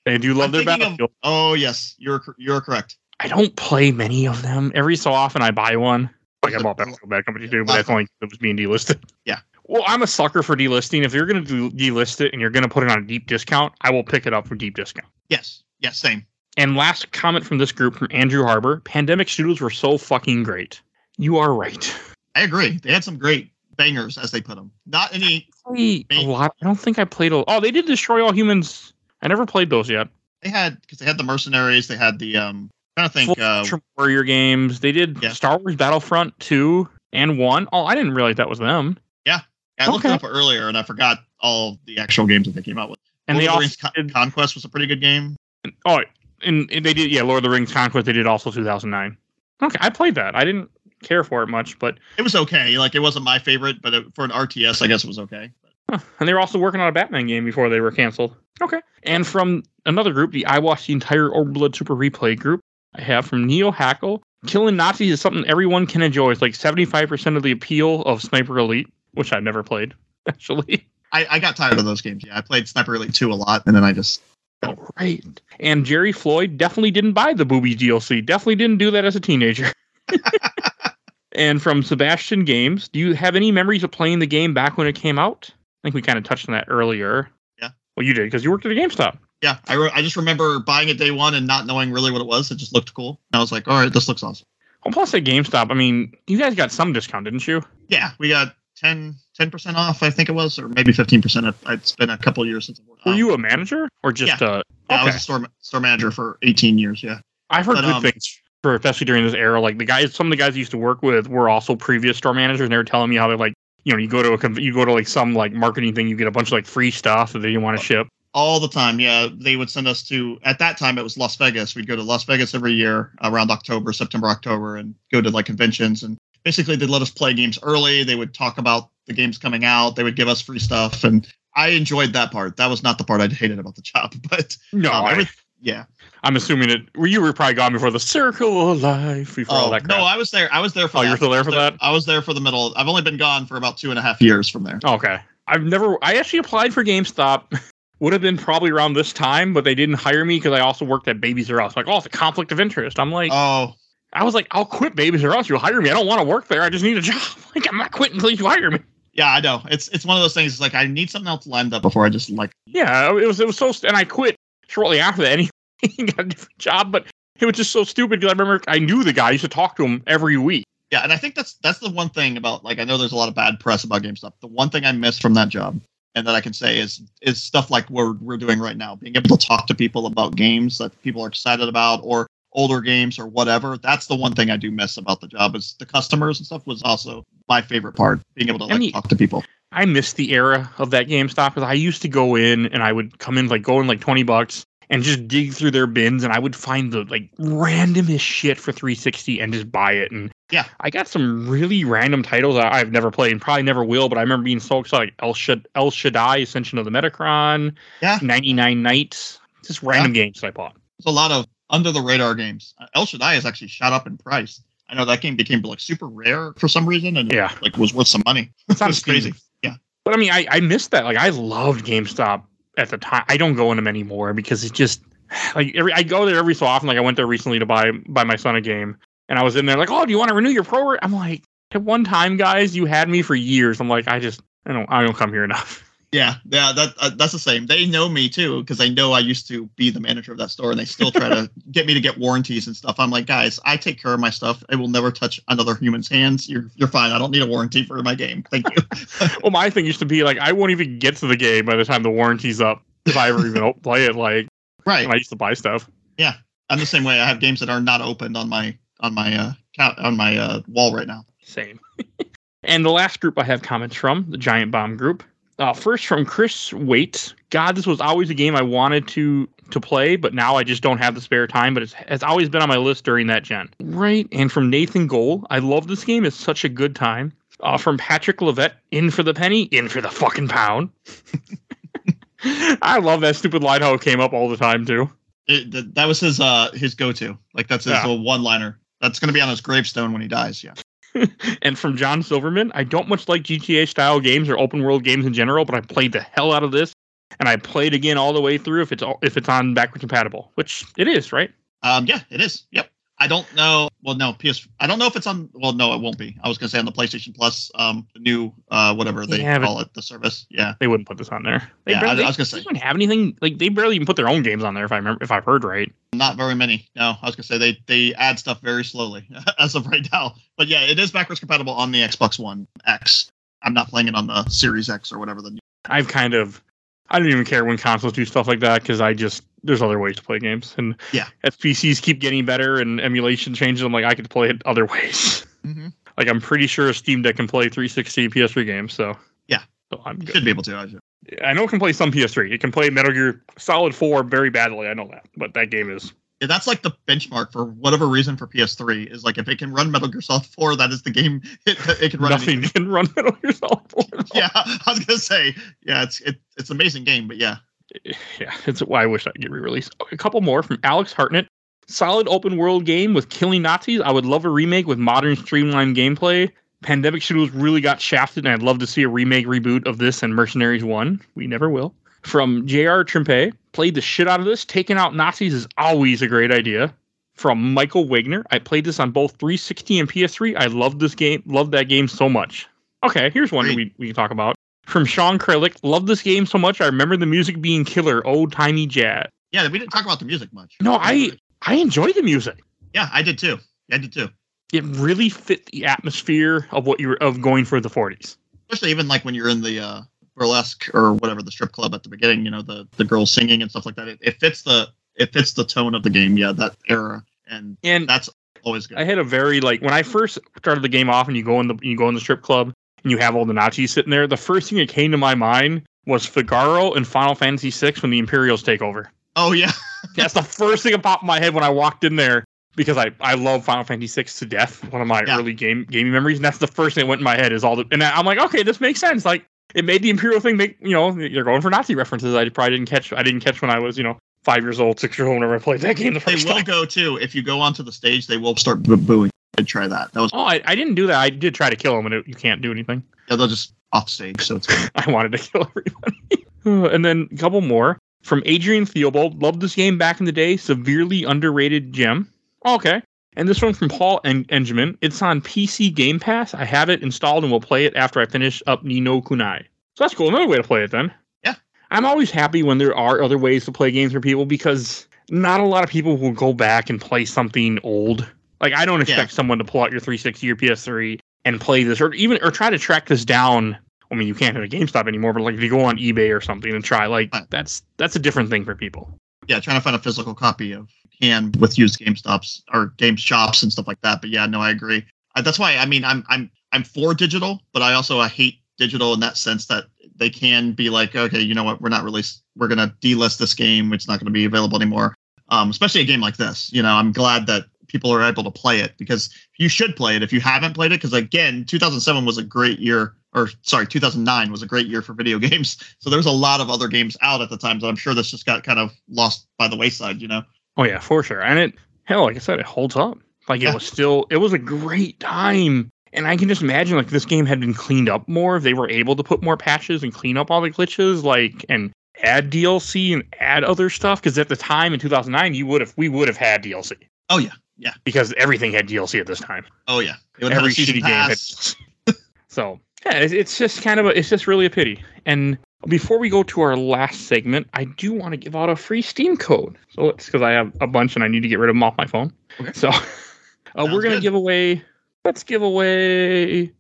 They do love I'm their thinking of- Battlefield. Oh yes, you're you're correct. I don't play many of them. Every so often, I buy one. Like I bought [LAUGHS] Battlefield Bad Company too, but that's only it was being delisted. Yeah. Well, I'm a sucker for delisting. If you're going to delist it and you're going to put it on a deep discount, I will pick it up for deep discount. Yes, yes, same. And last comment from this group from Andrew Harbor: Pandemic Studios were so fucking great. You are right. I agree. They had some great bangers, as they put them. Not any. A lot. I don't think I played. A, oh, they did Destroy All Humans. I never played those yet. They had because they had the mercenaries. They had the um. trying to think. Uh, Warrior games. They did Yeah. Star Wars Battlefront two and one. Oh, I didn't realize that was them. Yeah, I looked it up earlier and I forgot all the actual games that they came out with. And Lord they of the also Rings Con- did Conquest was a pretty good game. Oh, and, and they did, yeah, Lord of the Rings Conquest. They did also 2009. Okay, I played that. I didn't care for it much, but It was okay. Like it wasn't my favorite, but it, for an RTS, I guess it was okay. huh, and they were also working on a Batman game before they were canceled. Okay, and from another group, the I watched the entire Overblood Super Replay group. I have from Neo Hackle. Killing Nazis is something everyone can enjoy. It's like 75% of the appeal of Sniper Elite, which I've never played, [LAUGHS] actually. I, I got tired of those games. Yeah, I played Sniper Elite 2 a lot, and then I just All right. And Jerry Floyd definitely didn't buy the Boobies DLC. Definitely didn't do that as a teenager. [LAUGHS] [LAUGHS] and from Sebastian Games, do you have any memories of playing the game back when it came out? I think we kind of touched on that earlier. Yeah. Well, you did because you worked at a GameStop. yeah, I, re- I just remember buying it day one and not knowing really what it was. It just looked cool. And I was like, all right, this looks awesome. Well, plus at GameStop, I mean, you guys got some discount, didn't you? Yeah, we got 10 percent off, I think it was, or maybe fifteen percent. It's been a couple years since. I've worked. Were you a manager or just uh Yeah, I was a store store manager for eighteen years. Yeah. I've heard but, good um, things for especially during this era. Like the guys, some of the guys I used to work with were also previous store managers, and they were telling me how they like, you know, you go to a you go to like some like marketing thing, you get a bunch of like free stuff that they didn't want to ship. all the time. Yeah, they would send us to. At that time, it was Las Vegas. We'd go to Las Vegas every year around October, September, October, and go to like conventions. And basically, they'd let us play games early. They would talk about the games coming out. They would give us free stuff, and I enjoyed that part. That was not the part I hated about the job, [LAUGHS] but No, um, I- every- yeah. I'm assuming it. Well, you were probably gone before the circle of life, before all Oh that crap. no, I was there. I was there for. Oh, that. you were still there for that? I was there for the middle. I've only been gone for about two and a half years from there. Oh, okay, I've never. I actually applied for GameStop. [LAUGHS] Would have been probably around this time, but they didn't hire me because I also worked at Babies R Us. Like, oh, it's a conflict of interest. I'm like, Oh, I was like, I'll quit Babies R Us. You'll hire me. I don't want to work there. I just need a [LAUGHS] job. Like, I'm not quitting until you hire me. yeah, I know. It's it's one of those things. It's like I need something else lined up before I just like. Yeah, it was. It was so. And I quit shortly after that. Anyway, [LAUGHS] got a different job, but it was just so stupid because I remember I knew the guy. I used to talk to him every week. Yeah, and I think that's that's the one thing about like I know there's a lot of bad press about GameStop. The one thing I miss from that job, and that I can say is is stuff like we're we're doing right now, being able to talk to people about games that people are excited about or older games or whatever. That's the one thing I do miss about the job is the customers and stuff was also my favorite part, being able to like the- talk to people. I missed the era of that GameStop because I used to go in and I would come in like go in like twenty bucks and just dig through their bins and I would find the like randomest shit for 360 and just buy it. And Yeah. I got some really random titles that I've never played and probably never will. But I remember being so excited, like El, Shad- El Shaddai, Ascension of the Metatron, Yeah. 99 Nights, just random games that I bought. There's a lot of under the radar games. Uh, El Shaddai has actually shot up in price. I know that game became like super rare for some reason and Yeah. like was worth some money. It's on [LAUGHS] It's crazy. Yeah. But I mean, I, I missed that. Like, I loved GameStop at the time. I don't go in them anymore because it just like every I go there every so often. Like, I went there recently to buy buy my son a game, and I was in there like, oh, do you want to renew your pro? I'm like, at one time, guys, you had me for years. I'm like, I just I don't I don't come here enough. Yeah, yeah, that uh, that's the same. They know me too because they know I used to be the manager of that store, and they still try to [LAUGHS] get me to get warranties and stuff. I'm like, guys, I take care of my stuff. I will never touch another human's hands. You're you're fine. I don't need a warranty for my game. Thank you. [LAUGHS] well, my thing used to be like, I won't even get to the game by the time the warranty's up if I ever even [LAUGHS] play it. Like, right. I used to buy stuff. Yeah, I'm the same way. I have games that are not opened on my on my uh count on my uh wall right now. Same. and the last group I have comments from, the Giant Bomb group. Uh, first from Chris Waite. God, this was always a game I wanted to to play, but now I just don't have the spare time. But it's has always been on my list during that gen. Right. And from Nathan Goal, I love this game. It's such a good time. Uh, from Patrick Levette, in for the penny, in for the fucking pound. [LAUGHS] I love that stupid line how it came up all the time too. It, that, that was his uh his go to. Like that's his Yeah. one liner. That's gonna be on his gravestone when he dies. Yeah. [LAUGHS] and from John Silverman, I don't much like GTA style games or open world games in general, but I played the hell out of this. and I played again all the way through if it's all, if it's on backwards compatible, which it is, right? Um, yeah, it is. Yep. I don't know. Well, no, PS. I don't know if it's on. Well, no, it won't be. I was gonna say on the PlayStation Plus, um, the new uh, whatever they Yeah, call it, the service. Yeah. They wouldn't put this on there. They Yeah, I- barely, I was gonna say they don't have anything like they barely even put their own games on there. If I remember, if I've heard right. Not very many. No, I was gonna say they they add stuff very slowly [LAUGHS] as of right now. But yeah, it is backwards compatible on the Xbox One X. I'm not playing it on the Series X or whatever the. New- I've kind of I don't even care when consoles do stuff like that because I just there's other ways to play games and Yeah. as PCs keep getting better and emulation changes, I'm like I could play it other [LAUGHS] ways. Mm-hmm. Like I'm pretty sure a Steam Deck can play 360 PS3 games, so Yeah. so I'm good. Should be able to. I should. I know it can play some PS3. It can play Metal Gear Solid 4 very badly. I know that, but that game is Yeah, that's like the benchmark for whatever reason for PS3 is like if it can run Metal Gear Solid 4, that is the game [LAUGHS] it, it can run. nothing anything. can run Metal Gear Solid 4. [LAUGHS] Yeah, I was gonna say, yeah, it's it, it's an amazing game, but yeah, [LAUGHS] yeah, it's why I wish I'd get re-released. A couple more from Alex Hartnett. Solid open world game with killing Nazis. I would love a remake with modern streamlined gameplay. Pandemic Studios really got shafted, and I'd love to see a remake reboot of this and Mercenaries 1. We never will. From J.R. Trimpe, played the shit out of this. Taking out Nazis is always a great idea. From Michael Wagner, I played this on both 360 and PS3. I loved this game, loved that game so much. Okay, here's one we, we can talk about. From Sean Kralik, love this game so much. I remember the music being killer, old timey jazz. yeah, we didn't talk about the music much. No, I I enjoy the music. yeah, I did too. I did too. It really fit the atmosphere of what you were of going for the 40s. Especially even like when you're in the uh, burlesque or whatever the strip club at the beginning, you know, the the girls singing and stuff like that. It, it fits the it fits the tone of the game. Yeah, that era, and And that's always good. I had a very like when I first started the game off and you go in the you go in the strip club and you have all the Nazis sitting there. The first thing that came to my mind was Figaro in Final Fantasy VI when the Imperials take over. oh yeah, [LAUGHS] That's the first thing that popped in my head when I walked in there because I, I love Final Fantasy VI to death. One of my Yeah. early game gaming memories, and that's the first thing that went in my head is all the and I'm like, okay, this makes sense. Like it made the Imperial thing make you know you're going for Nazi references. I probably didn't catch. I didn't catch when I was you know five years old, six years old whenever I played that game the first they first will time. go too. If you go onto the stage, they will start boo- booing. Did try that. That was Oh, I, I didn't do that. I did try to kill him, and it, you can't do anything. yeah, they'll just off stage. So it's. [LAUGHS] I wanted to kill everybody. [LAUGHS] and then a couple more from Adrian Theobald. Loved this game back in the day. Severely underrated gem. Okay. And this one from Paul en- Engelman. It's on PC Game Pass. I have it installed and will play it after I finish up Ni no Kuni. So that's cool. Another way to play it then. Yeah. I'm always happy when there are other ways to play games for people because not a lot of people will go back and play something old. Like I don't expect someone to pull out your 360 or PS3 and play this or even or try to track this down I mean, you can't have a GameStop anymore, but like if you go on eBay or something and try, like Right. that's that's a different thing for people. yeah, trying to find a physical copy of can with used Game Stops or Game Shops and stuff like that. But yeah, no, I agree. Uh, that's why I mean I'm I'm I'm for digital, but I also I hate digital in that sense that they can be like, okay, you know what, we're not released, we're gonna delist this game, it's not gonna be available anymore. Um, especially a game like this. You know, I'm glad that people are able to play it because you should play it if you haven't played it. Because again, 2007 was a great year, or sorry, 2009 was a great year for video [LAUGHS] games. So there was a lot of other games out at the time. So I'm sure this just got kind of lost by the wayside. You know. Oh yeah, for sure. And it hell, like I said, it holds up. Like it was still it was a great time. And I can just imagine like this game had been cleaned up more if they were able to put more patches and clean up all the glitches, like and add DLC and add other stuff. Because at the time in 2009, you would have we would have had DLC Oh yeah, yeah. because everything had DLC at this time. Oh yeah. It would have Every shitty game had. [LAUGHS] So yeah, it's, it's just kind of a, it's just really a pity. And before we go to our last segment, I do want to give out a free Steam code. So it's because I have a bunch and I need to get rid of them off my phone. Okay. So [LAUGHS] uh, we're gonna good. give away. Let's give away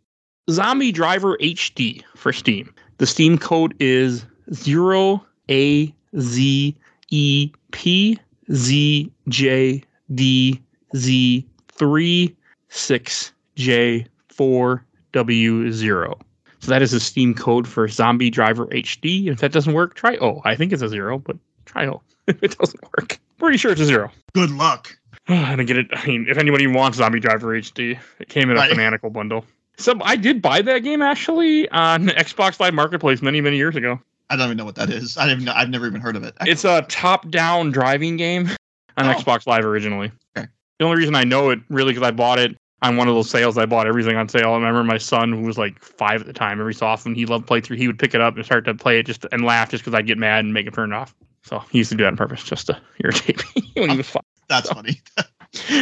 Zombie Driver HD for Steam. The Steam code is zero A Z E P Z J D Z three six J four W0. So that is a Steam code for Zombie Driver HD. If that doesn't work, try O. I think it's a zero, but try O [LAUGHS] if it doesn't work. Pretty sure it's a zero. Good luck. [SIGHS] I get it. I mean, if anybody wants Zombie Driver HD, it came in a Right. fanatical bundle. So I did buy that game actually on Xbox Live Marketplace many, many years ago. I don't even know what that is. I have I've never even heard of it. It's a top-down driving game on Oh. Xbox Live originally. Okay. The only reason I know it really because I bought it on one of those sales. I bought everything on sale. I remember my son, who was like five at the time, every so often he loved playthrough. He would pick it up and start to play it just and laugh just because I'd get mad and make it turn off. So he used to do that on purpose just to [LAUGHS] irritate me [LAUGHS] when he was five. That's funny. [LAUGHS]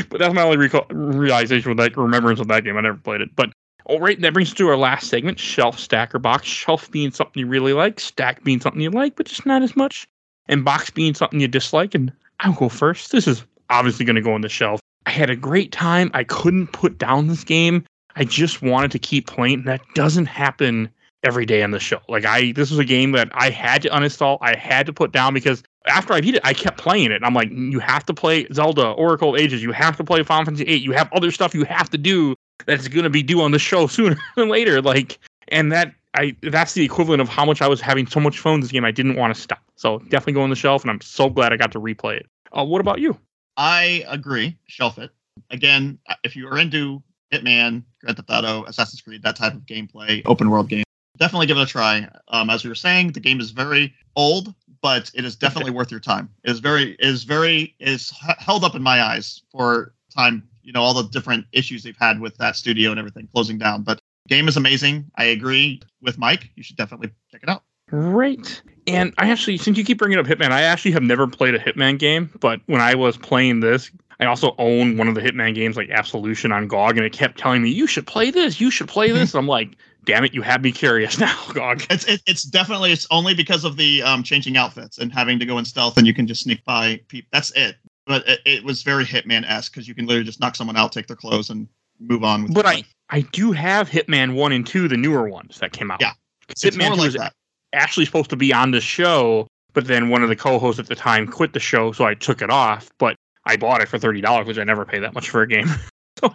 but that's my only recall, realization with that remembrance of that game. I never played it. But all right, that brings us to our last segment: shelf, stacker, box. Shelf being something you really like, stack being something you like, but just not as much, and box being something you dislike. And I'll go first. This is obviously going to go on the shelf. I had a great time. I couldn't put down this game. I just wanted to keep playing. That doesn't happen every day on the show. Like I, this was a game that I had to uninstall. I had to put down because after I beat it, I kept playing it. I'm like, you have to play Zelda, Oracle Ages. You have to play Final Fantasy VIII. You have other stuff you have to do that's to be due on the show [LAUGHS] sooner than later. Like, and that I that's the equivalent of how much I was having so much fun this game. I didn't want to stop. So definitely go on the shelf, and I'm so glad I got to replay it. Uh, what about you? I agree. Shelf it. Again, if you are into Hitman, Grand Theft Auto, Assassin's Creed, that type of gameplay, open world game, definitely give it a try. Um, as we were saying, the game is very old, but it is definitely worth your time. It is very is very is held up in my eyes for time. You know all the different issues they've had with that studio and everything closing down, but game is amazing. I agree with Mike. You should definitely check it out. Great. And I actually, since you keep bringing up Hitman, I actually have never played a Hitman game. But when I was playing this, I also own one of the Hitman games, like Absolution on GOG, and it kept telling me, "You should play this. You should play this." I'm like, "Damn it, you have me curious [LAUGHS] now, GOG." It's it, it's definitely it's only because of the um, changing outfits and having to go in stealth, and you can just sneak by people. That's it. But it, it was very Hitman esque because you can literally just knock someone out, take their clothes, and move on. With but I I do have Hitman one and two, the newer ones that came out. Yeah, Hitman like was that. Actually supposed to be on the show, but then one of the co-hosts at the time quit the show, so I took it off. But I bought it for thirty dollars, which I never pay that much for a game. [LAUGHS] so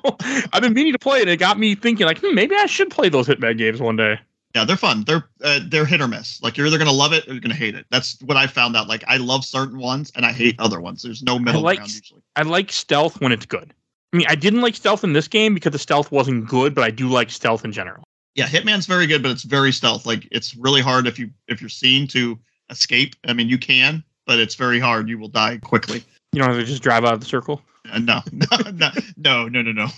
I've been meaning to play it. It got me thinking, like, hmm, maybe I should play those Hitman games one day. Yeah, they're fun. They're uh, they're hit or miss. Like you're either gonna love it or you're gonna hate it. That's what I found out. Like I love certain ones and I hate other ones. There's no middle like- ground usually. I like stealth when it's good. I mean, I didn't like stealth in this game because the stealth wasn't good, but I do like stealth in general. Yeah, Hitman's very good, but it's very stealth. Like it's really hard if you if you're seen to escape. I mean, you can, but it's very hard. You will die quickly. You don't have to just drive out of the circle. Uh, no, [LAUGHS] no, no, no, no, no, no.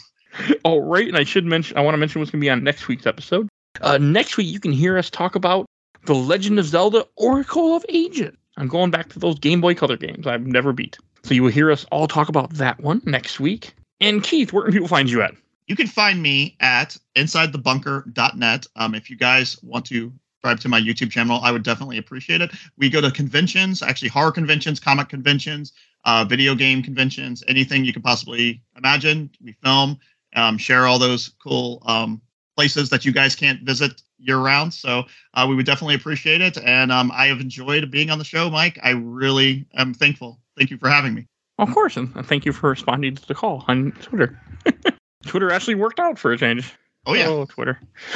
All right, and I should mention, I want to mention what's going to be on next week's episode. Uh, next week, you can hear us talk about The Legend of Zelda Oracle of Ages. I'm going back to those Game Boy Color games I've never beat. So you will hear us all talk about that one next week. And Keith, where can people find you at? You can find me at insidethebunker.net. Um, if you guys want to subscribe to my YouTube channel, I would definitely appreciate it. We go to conventions, actually horror conventions, comic conventions, uh, video game conventions, anything you can possibly imagine. We film, um, share all those cool um, places that you guys can't visit year round. So uh, we would definitely appreciate it. And um, I have enjoyed being on the show, Mike. I really am thankful. Thank you for having me. Of course, and thank you for responding to the call on Twitter. [LAUGHS] Twitter actually worked out for a change. Oh yeah. Oh, Twitter. [LAUGHS]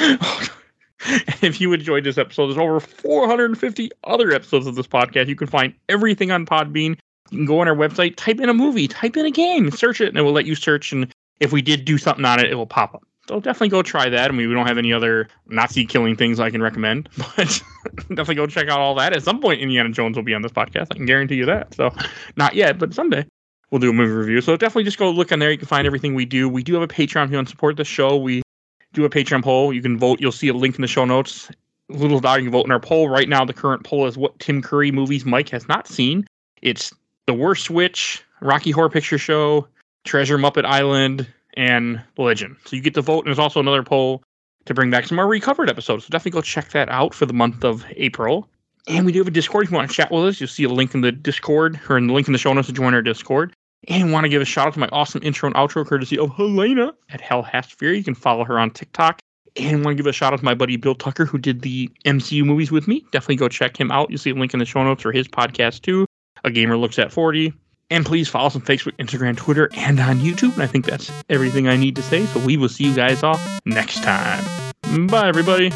if you enjoyed this episode, there's over 450 other episodes of this podcast. You can find everything on Podbean. You can go on our website, type in a movie, type in a game, search it, and it will let you search. And if we did do something on it, it will pop up. So definitely go try that. I mean, we don't have any other Nazi killing things I can recommend, [LAUGHS] but definitely go check out all that. At some point, Indiana Jones will be on this podcast. I can guarantee you that. So not yet, but someday we'll do a movie review. So definitely just go look on there. You can find everything we do. We do have a Patreon if you want to support the show. We do a Patreon poll. You can vote. You'll see a link in the show notes. Little dog, you can vote in our poll. Right now, the current poll is what Tim Curry movies Mike has not seen. It's The Worst Witch, Rocky Horror Picture Show, Treasure Muppet Island, and Legend. So you get to vote. And there's also another poll to bring back some more recovered episodes. So definitely go check that out for the month of April. And we do have a Discord. If you want to chat with us, you'll see a link in the Discord or in the link in the show notes to join our Discord. And want to give a shout out to my awesome intro and outro courtesy of Helena at HelHathFury. You can follow her on TikTok. And I want to give a shout out to my buddy Bill Tucker, who did the MCU movies with me. Definitely go check him out. You'll see a link in the show notes for his podcast too. A Gamer Looks at 40. And please follow us on Facebook, Instagram, Twitter, and on YouTube. And I think that's everything I need to say. So we will see you guys all next time. Bye, everybody.